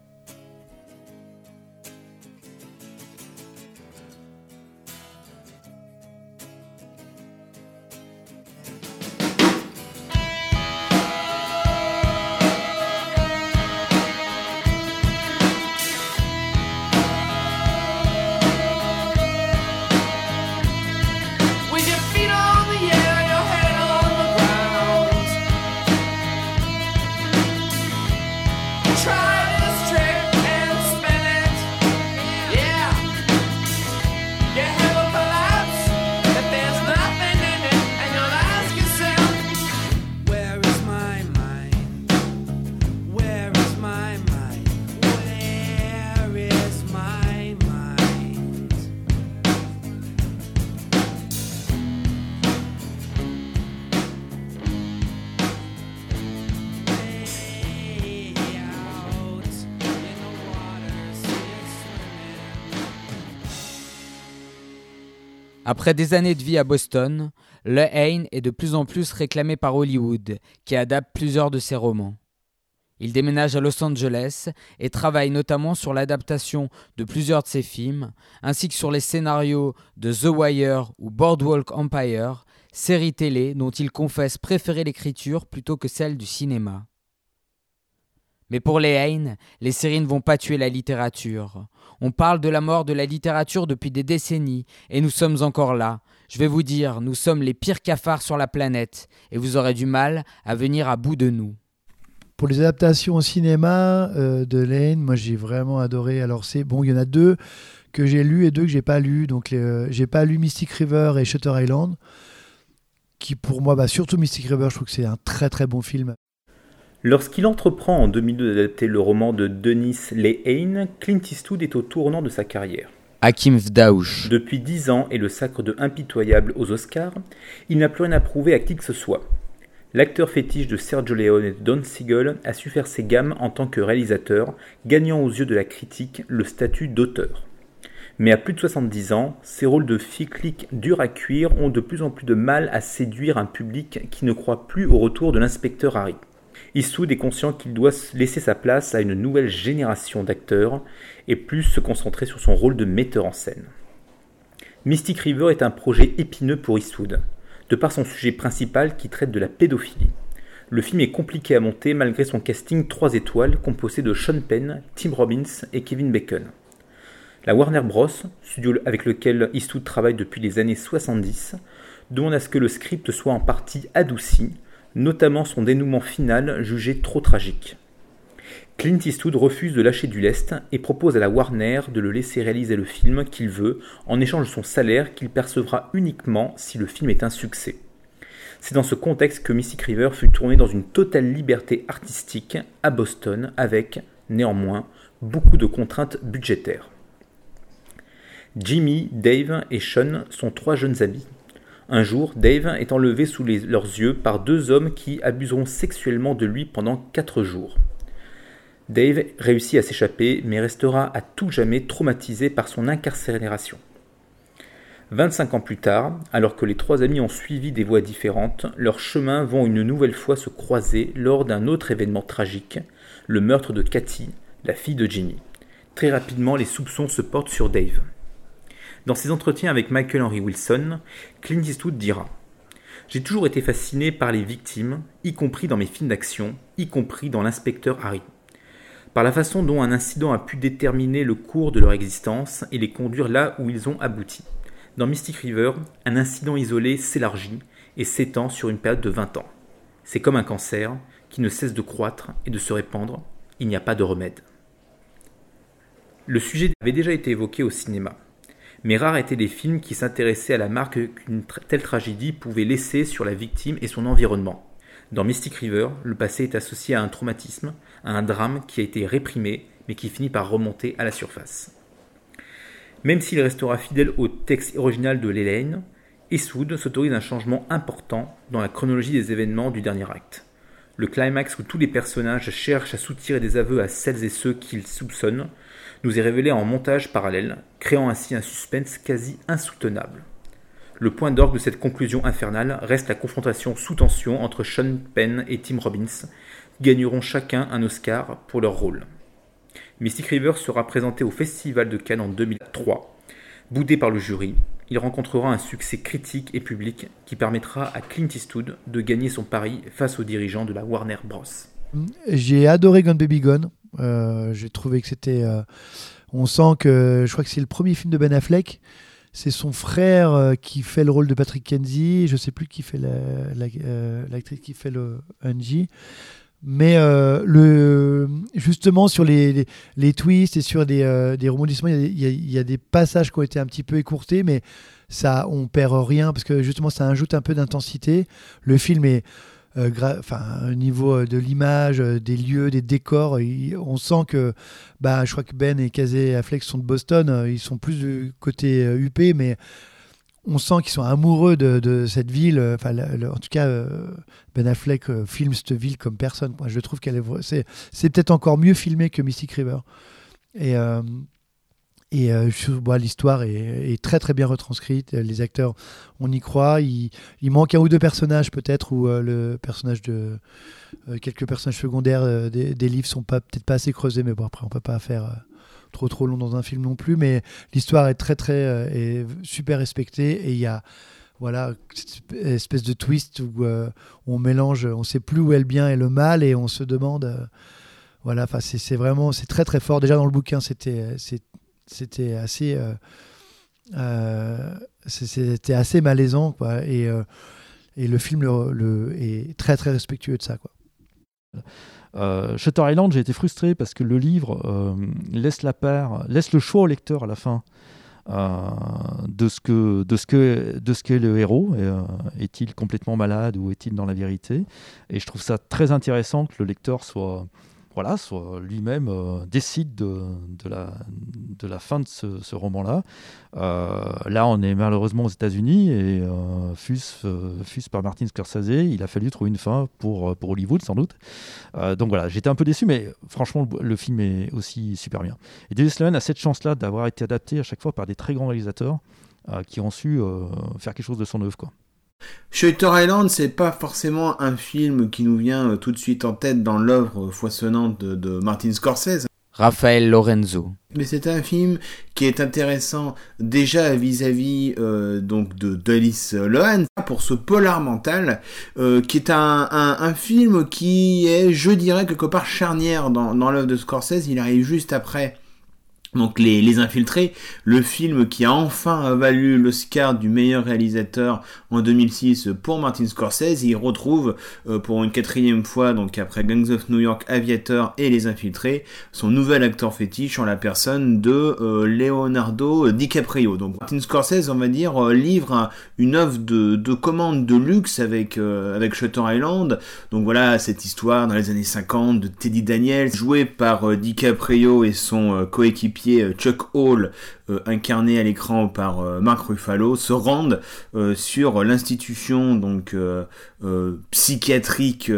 Après des années de vie à Boston, Le Hain est de plus en plus réclamé par Hollywood, qui adapte plusieurs de ses romans. Il déménage à Los Angeles et travaille notamment sur l'adaptation de plusieurs de ses films, ainsi que sur les scénarios de The Wire ou Boardwalk Empire, séries télé dont il confesse préférer l'écriture plutôt que celle du cinéma. Mais pour les Hain, les séries ne vont pas tuer la littérature. On parle de la mort de la littérature depuis des décennies, et nous sommes encore là. Je vais vous dire, nous sommes les pires cafards sur la planète, et vous aurez du mal à venir à bout de nous. Pour les adaptations au cinéma euh, de Lane, moi j'ai vraiment adoré. Alors c'est bon, il y en a deux que j'ai lus et deux que j'ai pas lus. Donc euh, j'ai pas lu Mystic River et Shutter Island, qui pour moi, bah, surtout Mystic River, je trouve que c'est un très très bon film. Lorsqu'il entreprend en 2002 d'adapter le roman de Denis Lehane, Clint Eastwood est au tournant de sa carrière. Hakim Vdaouch. Depuis dix ans et le sacre de impitoyable aux Oscars, il n'a plus rien à prouver à qui que ce soit. L'acteur fétiche de Sergio Leone et de Don Siegel a su faire ses gammes en tant que réalisateur, gagnant aux yeux de la critique le statut d'auteur. Mais à plus de 70 ans, ses rôles de flic durs à cuire ont de plus en plus de mal à séduire un public qui ne croit plus au retour de l'inspecteur Harry. Eastwood est conscient qu'il doit laisser sa place à une nouvelle génération d'acteurs et plus se concentrer sur son rôle de metteur en scène. Mystic River est un projet épineux pour Eastwood de par son sujet principal qui traite de la pédophilie. Le film est compliqué à monter malgré son casting 3 étoiles composé de Sean Penn, Tim Robbins et Kevin Bacon. La Warner Bros., studio avec lequel Eastwood travaille depuis les années 70, demande à ce que le script soit en partie adouci, notamment son dénouement final jugé trop tragique. Clint Eastwood refuse de lâcher du lest et propose à la Warner de le laisser réaliser le film qu'il veut en échange de son salaire qu'il percevra uniquement si le film est un succès. C'est dans ce contexte que Mystic River fut tourné dans une totale liberté artistique à Boston avec, néanmoins, beaucoup de contraintes budgétaires. Jimmy, Dave et Sean sont trois jeunes amis. Un jour, Dave est enlevé sous leurs yeux par deux hommes qui abuseront sexuellement de lui pendant quatre jours. Dave réussit à s'échapper, mais restera à tout jamais traumatisé par son incarcération. 25 ans plus tard, alors que les trois amis ont suivi des voies différentes, leurs chemins vont une nouvelle fois se croiser lors d'un autre événement tragique, le meurtre de Cathy, la fille de Jimmy. Très rapidement, les soupçons se portent sur Dave. Dans ses entretiens avec Michael Henry Wilson, Clint Eastwood dira J'ai toujours été fasciné par les victimes, y compris dans mes films d'action, y compris dans l'inspecteur Harry par la façon dont un incident a pu déterminer le cours de leur existence et les conduire là où ils ont abouti. Dans Mystic River, un incident isolé s'élargit et s'étend sur une période de 20 ans. C'est comme un cancer qui ne cesse de croître et de se répandre, il n'y a pas de remède. Le sujet avait déjà été évoqué au cinéma, mais rares étaient les films qui s'intéressaient à la marque qu'une telle tragédie pouvait laisser sur la victime et son environnement. Dans Mystic River, le passé est associé à un traumatisme, à un drame qui a été réprimé, mais qui finit par remonter à la surface. Même s'il restera fidèle au texte original de l'Hélène, Eastwood s'autorise un changement important dans la chronologie des événements du dernier acte. Le climax où tous les personnages cherchent à soutirer des aveux à celles et ceux qu'ils soupçonnent nous est révélé en montage parallèle, créant ainsi un suspense quasi insoutenable. Le point d'orgue de cette conclusion infernale reste la confrontation sous tension entre Sean Penn et Tim Robbins, qui gagneront chacun un Oscar pour leur rôle. Mystic River sera présenté au Festival de Cannes en 2003. Boudé par le jury, il rencontrera un succès critique et public qui permettra à Clint Eastwood de gagner son pari face aux dirigeants de la Warner Bros. J'ai adoré Gun Baby Gone. Euh, J'ai trouvé que c'était. Euh, on sent que. Je crois que c'est le premier film de Ben Affleck. C'est son frère euh, qui fait le rôle de Patrick Kenzie. Je sais plus qui fait l'actrice qui fait le Angie. Mais euh, le, justement, sur les, les, twists et sur des, des rebondissements, il y, a des passages qui ont été un petit peu écourtés, mais ça, on perd rien parce que justement, ça ajoute un peu d'intensité. Le film est euh, enfin, au niveau euh, de l'image, euh, des lieux, des décors, on sent que, bah, je crois que Ben et Kazé Affleck sont de Boston, ils sont plus du côté UP, mais on sent qu'ils sont amoureux de, cette ville. Enfin, en tout cas, Ben Affleck filme cette ville comme personne. Je trouve qu'elle est, c'est, c'est peut-être encore mieux filmé que Mystic River. Et Et l'histoire est, très très bien retranscrite. Les acteurs, on y croit. Il, manque un ou deux personnages peut-être, ou le personnage de quelques personnages secondaires des, des, livres sont pas peut-être pas assez creusés, mais bon après on peut pas faire trop trop long dans un film non plus. Mais l'histoire est très très est super respectée et il y a voilà, espèce de twist où, euh, on mélange, on sait plus où est le bien et le mal et on se demande. Euh, voilà, enfin, c'est vraiment, c'est très très fort. Déjà dans le bouquin, c'était c'était assez, euh, c'était assez malaisant, quoi. Et, et le film le, est très très respectueux de ça, quoi. Shutter Island, j'ai été frustré parce que le livre laisse la part, laisse le choix au lecteur à la fin euh, de ce que de ce que de ce qu'est le héros. Euh, est-il complètement malade ou est-il dans la vérité? Et je trouve ça très intéressant que le lecteur soit voilà, lui-même euh, décide de, la, fin de ce, roman-là. Euh, là, on est malheureusement aux États-Unis et euh, fus, par Martin Scorsese, il a fallu trouver une fin pour, Hollywood sans doute. donc voilà, j'étais un peu déçu, mais franchement, le, film est aussi super bien. Et David Sloan a cette chance-là d'avoir été adapté à chaque fois par des très grands réalisateurs qui ont su faire quelque chose de son œuvre. Quoi. Shutter Island, c'est pas forcément un film qui nous vient euh, tout de suite en tête dans l'œuvre foisonnante de, Martin Scorsese. Raphaël Lorenzo. Mais c'est un film qui est intéressant déjà vis-à-vis euh, donc de d'Alice Lohan pour ce polar mental euh, qui est un, film qui est, je dirais, quelque part charnière dans, dans l'œuvre de Scorsese. Il arrive juste après donc les, les, Infiltrés, le film qui a enfin valu l'Oscar du meilleur réalisateur en 2006 pour Martin Scorsese, il retrouve euh, pour une quatrième fois, donc après Gangs of New York, Aviator et Les Infiltrés, son nouvel acteur fétiche en la personne de euh, Leonardo DiCaprio. Donc Martin Scorsese, on va dire, euh, livre une œuvre de, de, commande de luxe avec, avec Shutter Island. Donc voilà, cette histoire dans les années 50 de Teddy Daniels, joué par DiCaprio et son coéquipier euh, Chuck Hall, incarné à l'écran par euh, Mark Ruffalo, se rendent sur l'institution donc psychiatrique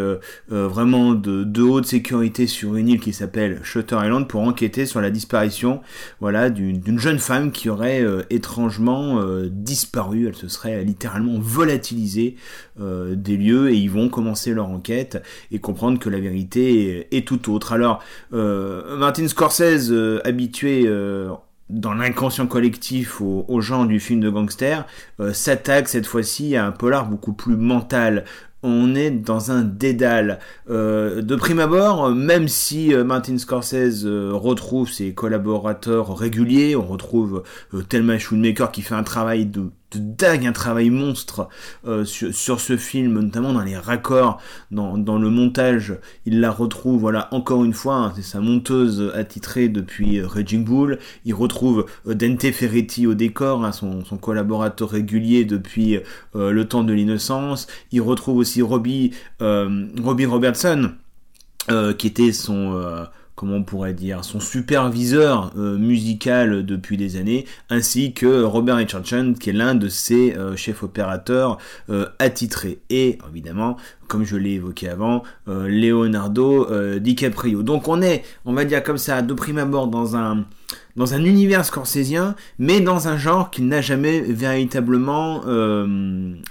vraiment de, haute sécurité sur une île qui s'appelle Shutter Island pour enquêter sur la disparition voilà d'une jeune femme qui aurait étrangement disparu. Elle se serait littéralement volatilisée des lieux et ils vont commencer leur enquête et comprendre que la vérité est, tout autre. Alors Martin Scorsese habitué euh, dans l'inconscient collectif aux, gens du film de gangster, euh, s'attaque cette fois-ci à un polar beaucoup plus mental. On est dans un dédale. Euh, de prime abord, même si Martin Scorsese retrouve ses collaborateurs réguliers, on retrouve Thelma Schoonmaker qui fait un travail de de dingue, un travail monstre euh, sur, ce film, notamment dans les raccords, dans, le montage. Il la retrouve, voilà, encore une fois, hein, c'est sa monteuse attitrée depuis euh, Bull. Il retrouve euh, Dante Ferretti au décor, hein, son, collaborateur régulier depuis le temps de l'innocence. Il retrouve aussi Robbie, Robbie Robertson, qui était son comment on pourrait dire, son superviseur euh, musical depuis des années, ainsi que Robert Richardson, qui est l'un de ses euh, chefs opérateurs euh, attitrés. Et évidemment, comme je l'ai évoqué avant, Leonardo DiCaprio. Donc on est, on va dire comme ça, de prime abord dans un dans un univers scorsésien, mais dans un genre qu'il n'a jamais véritablement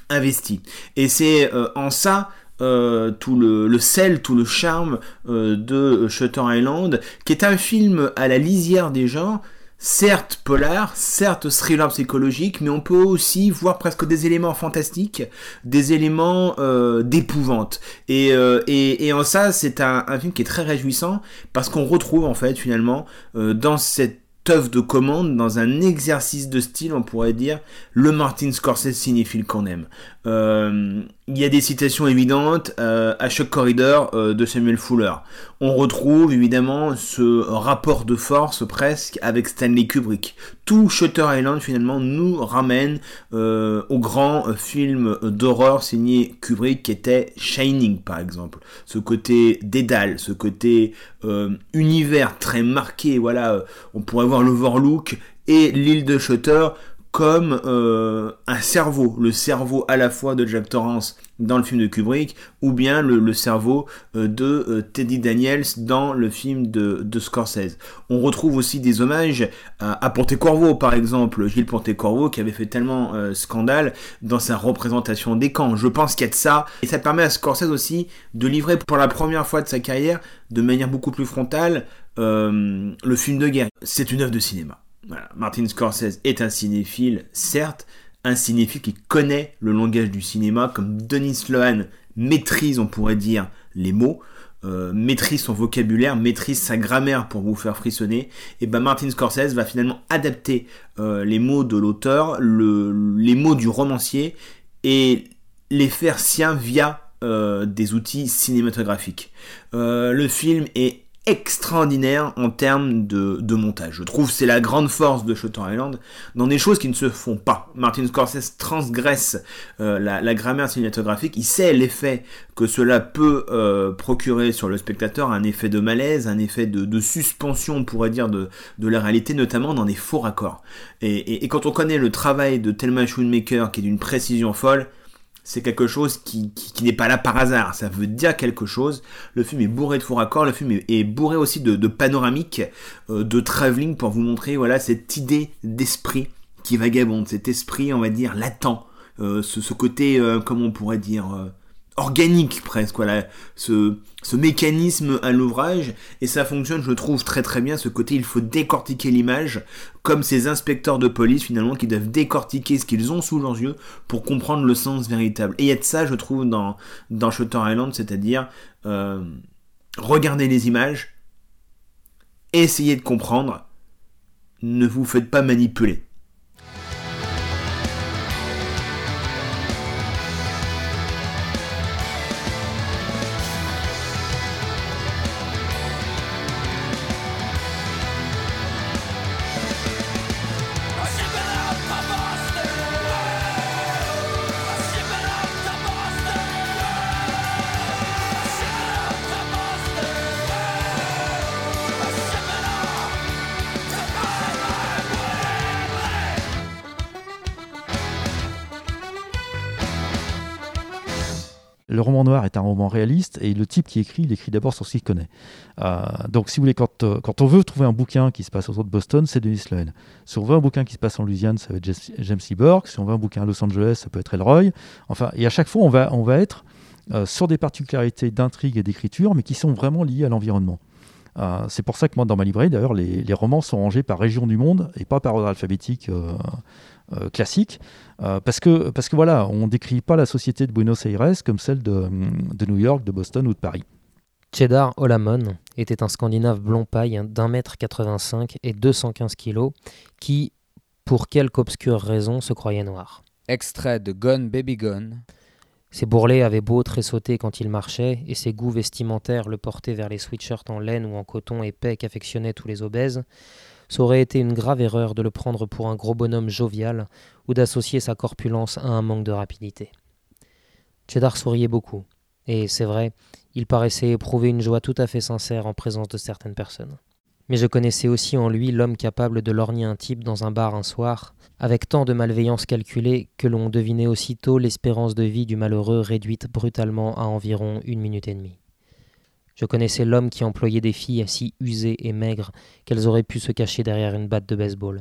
investi. Et c'est en ça euh, tout le, sel, tout le charme euh, de Shutter Island, qui est un film à la lisière des genres, certes polar, certes thriller psychologique, mais on peut aussi voir presque des éléments fantastiques, des éléments euh, d'épouvante. Et, et, en ça, c'est un, un, film qui est très réjouissant, parce qu'on retrouve en fait finalement dans cette de commande, dans un exercice de style, on pourrait dire, le Martin Scorsese cinéphile qu'on aime. Euh, il y a des citations évidentes euh, à chaque corridor euh, de Samuel Fuller. On retrouve évidemment ce rapport de force presque avec Stanley Kubrick. Tout Shutter Island finalement nous ramène au grand film d'horreur signé Kubrick qui était Shining par exemple. Ce côté dédale, ce côté univers très marqué. Voilà, on pourrait voir l'Overlook et l'île de Shutter comme euh, un cerveau, le cerveau à la fois de Jack Torrance dans le film de Kubrick, ou bien le, cerveau euh, de euh, Teddy Daniels dans le film de, Scorsese. On retrouve aussi des hommages à, à Pontecorvo, par exemple, Gilles Pontecorvo, qui avait fait tellement scandale dans sa représentation des camps. Je pense qu'il y a de ça, et ça permet à Scorsese aussi de livrer pour la première fois de sa carrière, de manière beaucoup plus frontale, le film de guerre. C'est une œuvre de cinéma. Martin Scorsese est un cinéphile, certes, un cinéphile qui connaît le langage du cinéma, comme Denis Lohan maîtrise, on pourrait dire, les mots, euh, maîtrise son vocabulaire, maîtrise sa grammaire pour vous faire frissonner, et ben Martin Scorsese va finalement adapter euh, les mots de l'auteur, les mots du romancier, et les faire siens via euh, des outils cinématographiques. le film est extraordinaire en termes de, montage. Je trouve c'est la grande force de Shutter Island dans des choses qui ne se font pas. Martin Scorsese transgresse euh, la, grammaire cinématographique. Il sait l'effet que cela peut euh, procurer sur le spectateur, un effet de malaise, un effet de, suspension, on pourrait dire, de, la réalité, notamment dans des faux raccords. Et, quand on connaît le travail de Thelma Schoonmaker, qui est d'une précision folle, c'est quelque chose qui, n'est pas là par hasard, ça veut dire quelque chose. Le film est bourré de faux raccords, le film est, bourré aussi de, de panoramiques, euh, de travelling pour vous montrer voilà cette idée d'esprit qui vagabonde, cet esprit on va dire latent, euh, ce, côté euh, comment on pourrait dire organique presque, voilà, ce, ce mécanisme à l'ouvrage, et ça fonctionne, je trouve, très très bien, ce côté, il faut décortiquer l'image, comme ces inspecteurs de police, finalement, qui doivent décortiquer ce qu'ils ont sous leurs yeux pour comprendre le sens véritable. Et il y a de ça, je trouve, dans, dans Shutter Island, c'est-à-dire, euh, regarder les images, essayez de comprendre, ne vous faites pas manipuler. Est un roman réaliste et le type qui écrit, il écrit d'abord sur ce qu'il connaît. Euh, donc, si vous voulez, quand, euh, quand, on veut trouver un bouquin qui se passe autour de Boston, c'est Denis Sloan. Si on veut un bouquin qui se passe en Louisiane, ça va être James Seaborg. Si on veut un bouquin à Los Angeles, ça peut être Elroy. Enfin, et à chaque fois, on va, on va être euh, sur des particularités d'intrigue et d'écriture, mais qui sont vraiment liées à l'environnement. c'est pour ça que moi, dans ma librairie, d'ailleurs, les, les, romans sont rangés par région du monde et pas par ordre alphabétique classique, euh, parce, que, parce que voilà, on ne décrit pas la société de Buenos Aires comme celle de, de New York, de Boston ou de Paris. Cheddar Olamon était un Scandinave blond paille d'un mètre 85 et 215 kilos qui, pour quelque obscure raison, se croyait noir. Extrait de Gone Baby Gone. Ses bourrelets avaient beau tressauter quand il marchait, et ses goûts vestimentaires le portaient vers les sweatshirts en laine ou en coton épais qu'affectionnaient tous les obèses. Ça aurait été une grave erreur de le prendre pour un gros bonhomme jovial ou d'associer sa corpulence à un manque de rapidité. Cheddar souriait beaucoup, et c'est vrai, il paraissait éprouver une joie tout à fait sincère en présence de certaines personnes. Mais je connaissais aussi en lui l'homme capable de lorgner un type dans un bar un soir, avec tant de malveillance calculée que l'on devinait aussitôt l'espérance de vie du malheureux réduite brutalement à environ une minute et demie. Je connaissais l'homme qui employait des filles si usées et maigres qu'elles auraient pu se cacher derrière une batte de baseball.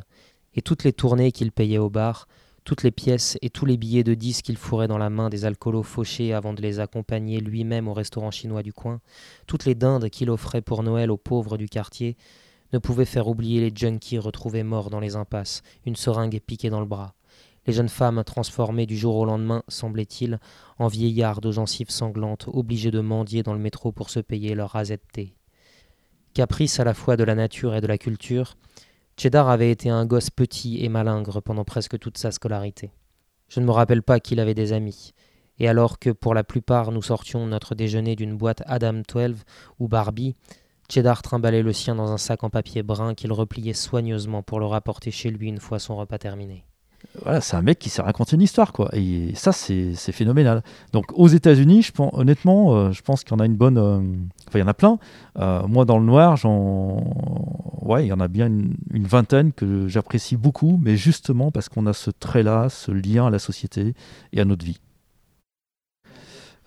Et toutes les tournées qu'il payait au bar, toutes les pièces et tous les billets de dix qu'il fourrait dans la main des alcoolos fauchés avant de les accompagner lui-même au restaurant chinois du coin, toutes les dindes qu'il offrait pour Noël aux pauvres du quartier, ne pouvaient faire oublier les junkies retrouvés morts dans les impasses, une seringue piquée dans le bras, les jeunes femmes transformées du jour au lendemain, semblait-il, en vieillardes aux gencives sanglantes, obligées de mendier dans le métro pour se payer leur rasette thé. Caprice à la fois de la nature et de la culture, Cheddar avait été un gosse petit et malingre pendant presque toute sa scolarité. Je ne me rappelle pas qu'il avait des amis, et alors que pour la plupart nous sortions notre déjeuner d'une boîte Adam 12 ou Barbie, Cheddar trimballait le sien dans un sac en papier brun qu'il repliait soigneusement pour le rapporter chez lui une fois son repas terminé. Voilà, c'est un mec qui sait raconter une histoire, quoi. Et ça, c'est phénoménal. Donc, aux États-Unis, je pense, honnêtement, euh, je pense qu'il y en a une bonne. Euh, y en a plein. Euh, moi, dans le noir, j'en. Ouais, il y en a bien une, vingtaine que j'apprécie beaucoup, mais justement parce qu'on a ce trait-là, ce lien à la société et à notre vie.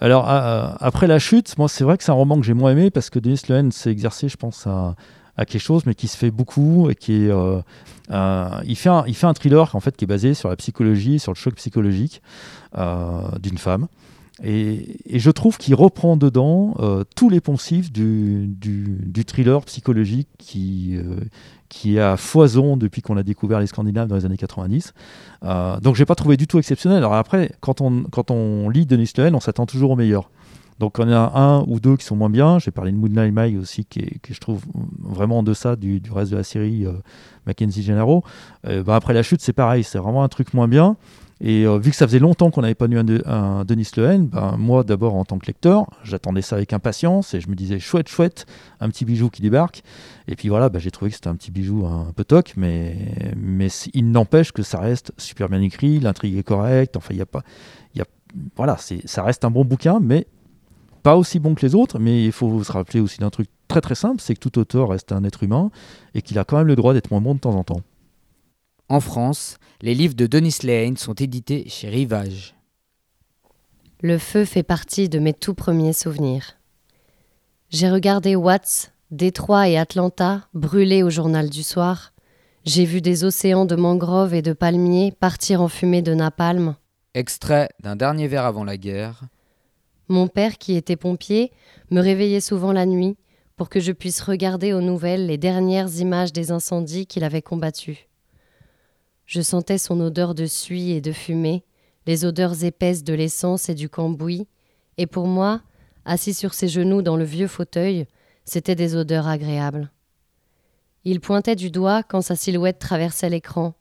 Alors, après la chute, moi, c'est vrai que c'est un roman que j'ai moins aimé parce que Denis Lehen s'est exercé, je pense, à à quelque chose, mais qui se fait beaucoup et qui est. Euh, euh, il, fait un, il fait un thriller en fait, qui est basé sur la psychologie, sur le choc psychologique euh, d'une femme. Et, je trouve qu'il reprend dedans tous les poncifs du, du, thriller psychologique qui, qui est à foison depuis qu'on a découvert les Scandinaves dans les années 90. donc j'ai pas trouvé du tout exceptionnel. Alors après, quand on, quand on lit Denis Lehen, on s'attend toujours au meilleur. Donc on a un ou deux qui sont moins bien. J'ai parlé de Moonlight Mai aussi, qui est, je trouve vraiment en deçà du, reste de la série euh, Mackenzie Gennaro. Euh, bah, après la chute, c'est pareil, c'est vraiment un truc moins bien. Et euh, vu que ça faisait longtemps qu'on n'avait pas eu un, Denis Lehen, ben, moi d'abord en tant que lecteur, j'attendais ça avec impatience et je me disais chouette, chouette, un petit bijou qui débarque. Et puis voilà, ben, j'ai trouvé que c'était un petit bijou un, peu toc, mais, mais il n'empêche que ça reste super bien écrit, l'intrigue est correcte, enfin il n'y a pas. Y a, voilà, ça reste un bon bouquin, mais pas aussi bon que les autres, mais il faut se rappeler aussi d'un truc très très simple, c'est que tout auteur reste un être humain et qu'il a quand même le droit d'être moins bon de temps en temps. En France, les livres de Denis Lehane sont édités chez Rivage. Le feu fait partie de mes tout premiers souvenirs. J'ai regardé Watts, Détroit et Atlanta brûler au journal du soir. J'ai vu des océans de mangroves et de palmiers partir en fumée de napalm. Extrait d'un dernier vers avant la guerre, mon père, qui était pompier, me réveillait souvent la nuit pour que je puisse regarder aux nouvelles les dernières images des incendies qu'il avait combattus. Je sentais son odeur de suie et de fumée, les odeurs épaisses de l'essence et du cambouis, et pour moi, assis sur ses genoux dans le vieux fauteuil, c'étaient des odeurs agréables. Il pointait du doigt quand sa silhouette traversait l'écran,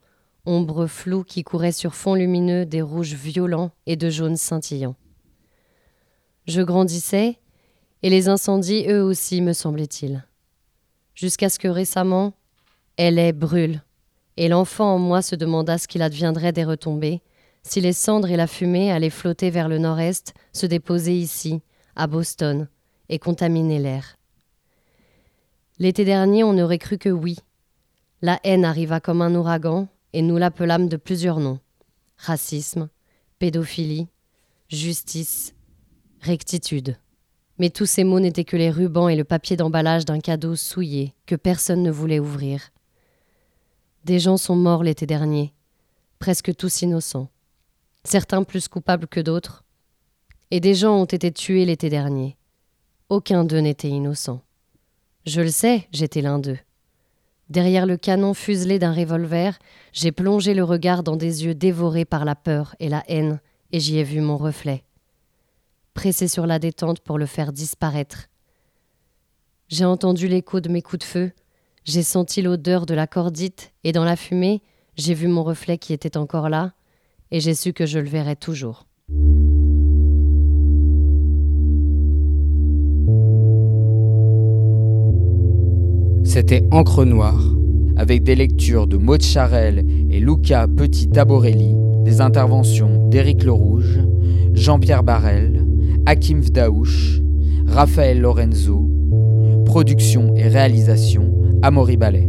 ombre floue qui courait sur fond lumineux des rouges violents et de jaunes scintillants. Je grandissais, et les incendies, eux aussi, me semblait-il. Jusqu'à ce que récemment, elle est brûle, et l'enfant en moi se demanda ce qu'il adviendrait des retombées, si les cendres et la fumée allaient flotter vers le nord-est, se déposer ici, à Boston, et contaminer l'air. L'été dernier, on aurait cru que oui. La haine arriva comme un ouragan, et nous l'appelâmes de plusieurs noms racisme, pédophilie, justice, Rectitude. Mais tous ces mots n'étaient que les rubans et le papier d'emballage d'un cadeau souillé que personne ne voulait ouvrir. Des gens sont morts l'été dernier, presque tous innocents, certains plus coupables que d'autres, et des gens ont été tués l'été dernier. Aucun d'eux n'était innocent. Je le sais, j'étais l'un d'eux. Derrière le canon fuselé d'un revolver, j'ai plongé le regard dans des yeux dévorés par la peur et la haine, et j'y ai vu mon reflet pressé sur la détente pour le faire disparaître. J'ai entendu l'écho de mes coups de feu, j'ai senti l'odeur de la cordite, et dans la fumée, j'ai vu mon reflet qui était encore là, et j'ai su que je le verrais toujours. C'était Encre Noire, avec des lectures de Maud Charel et Luca Petit-Taborelli, des interventions d'Éric Le Rouge, Jean-Pierre Barrel, Hakim Vdaouch, Raphaël Lorenzo, production et réalisation Amaury Ballet.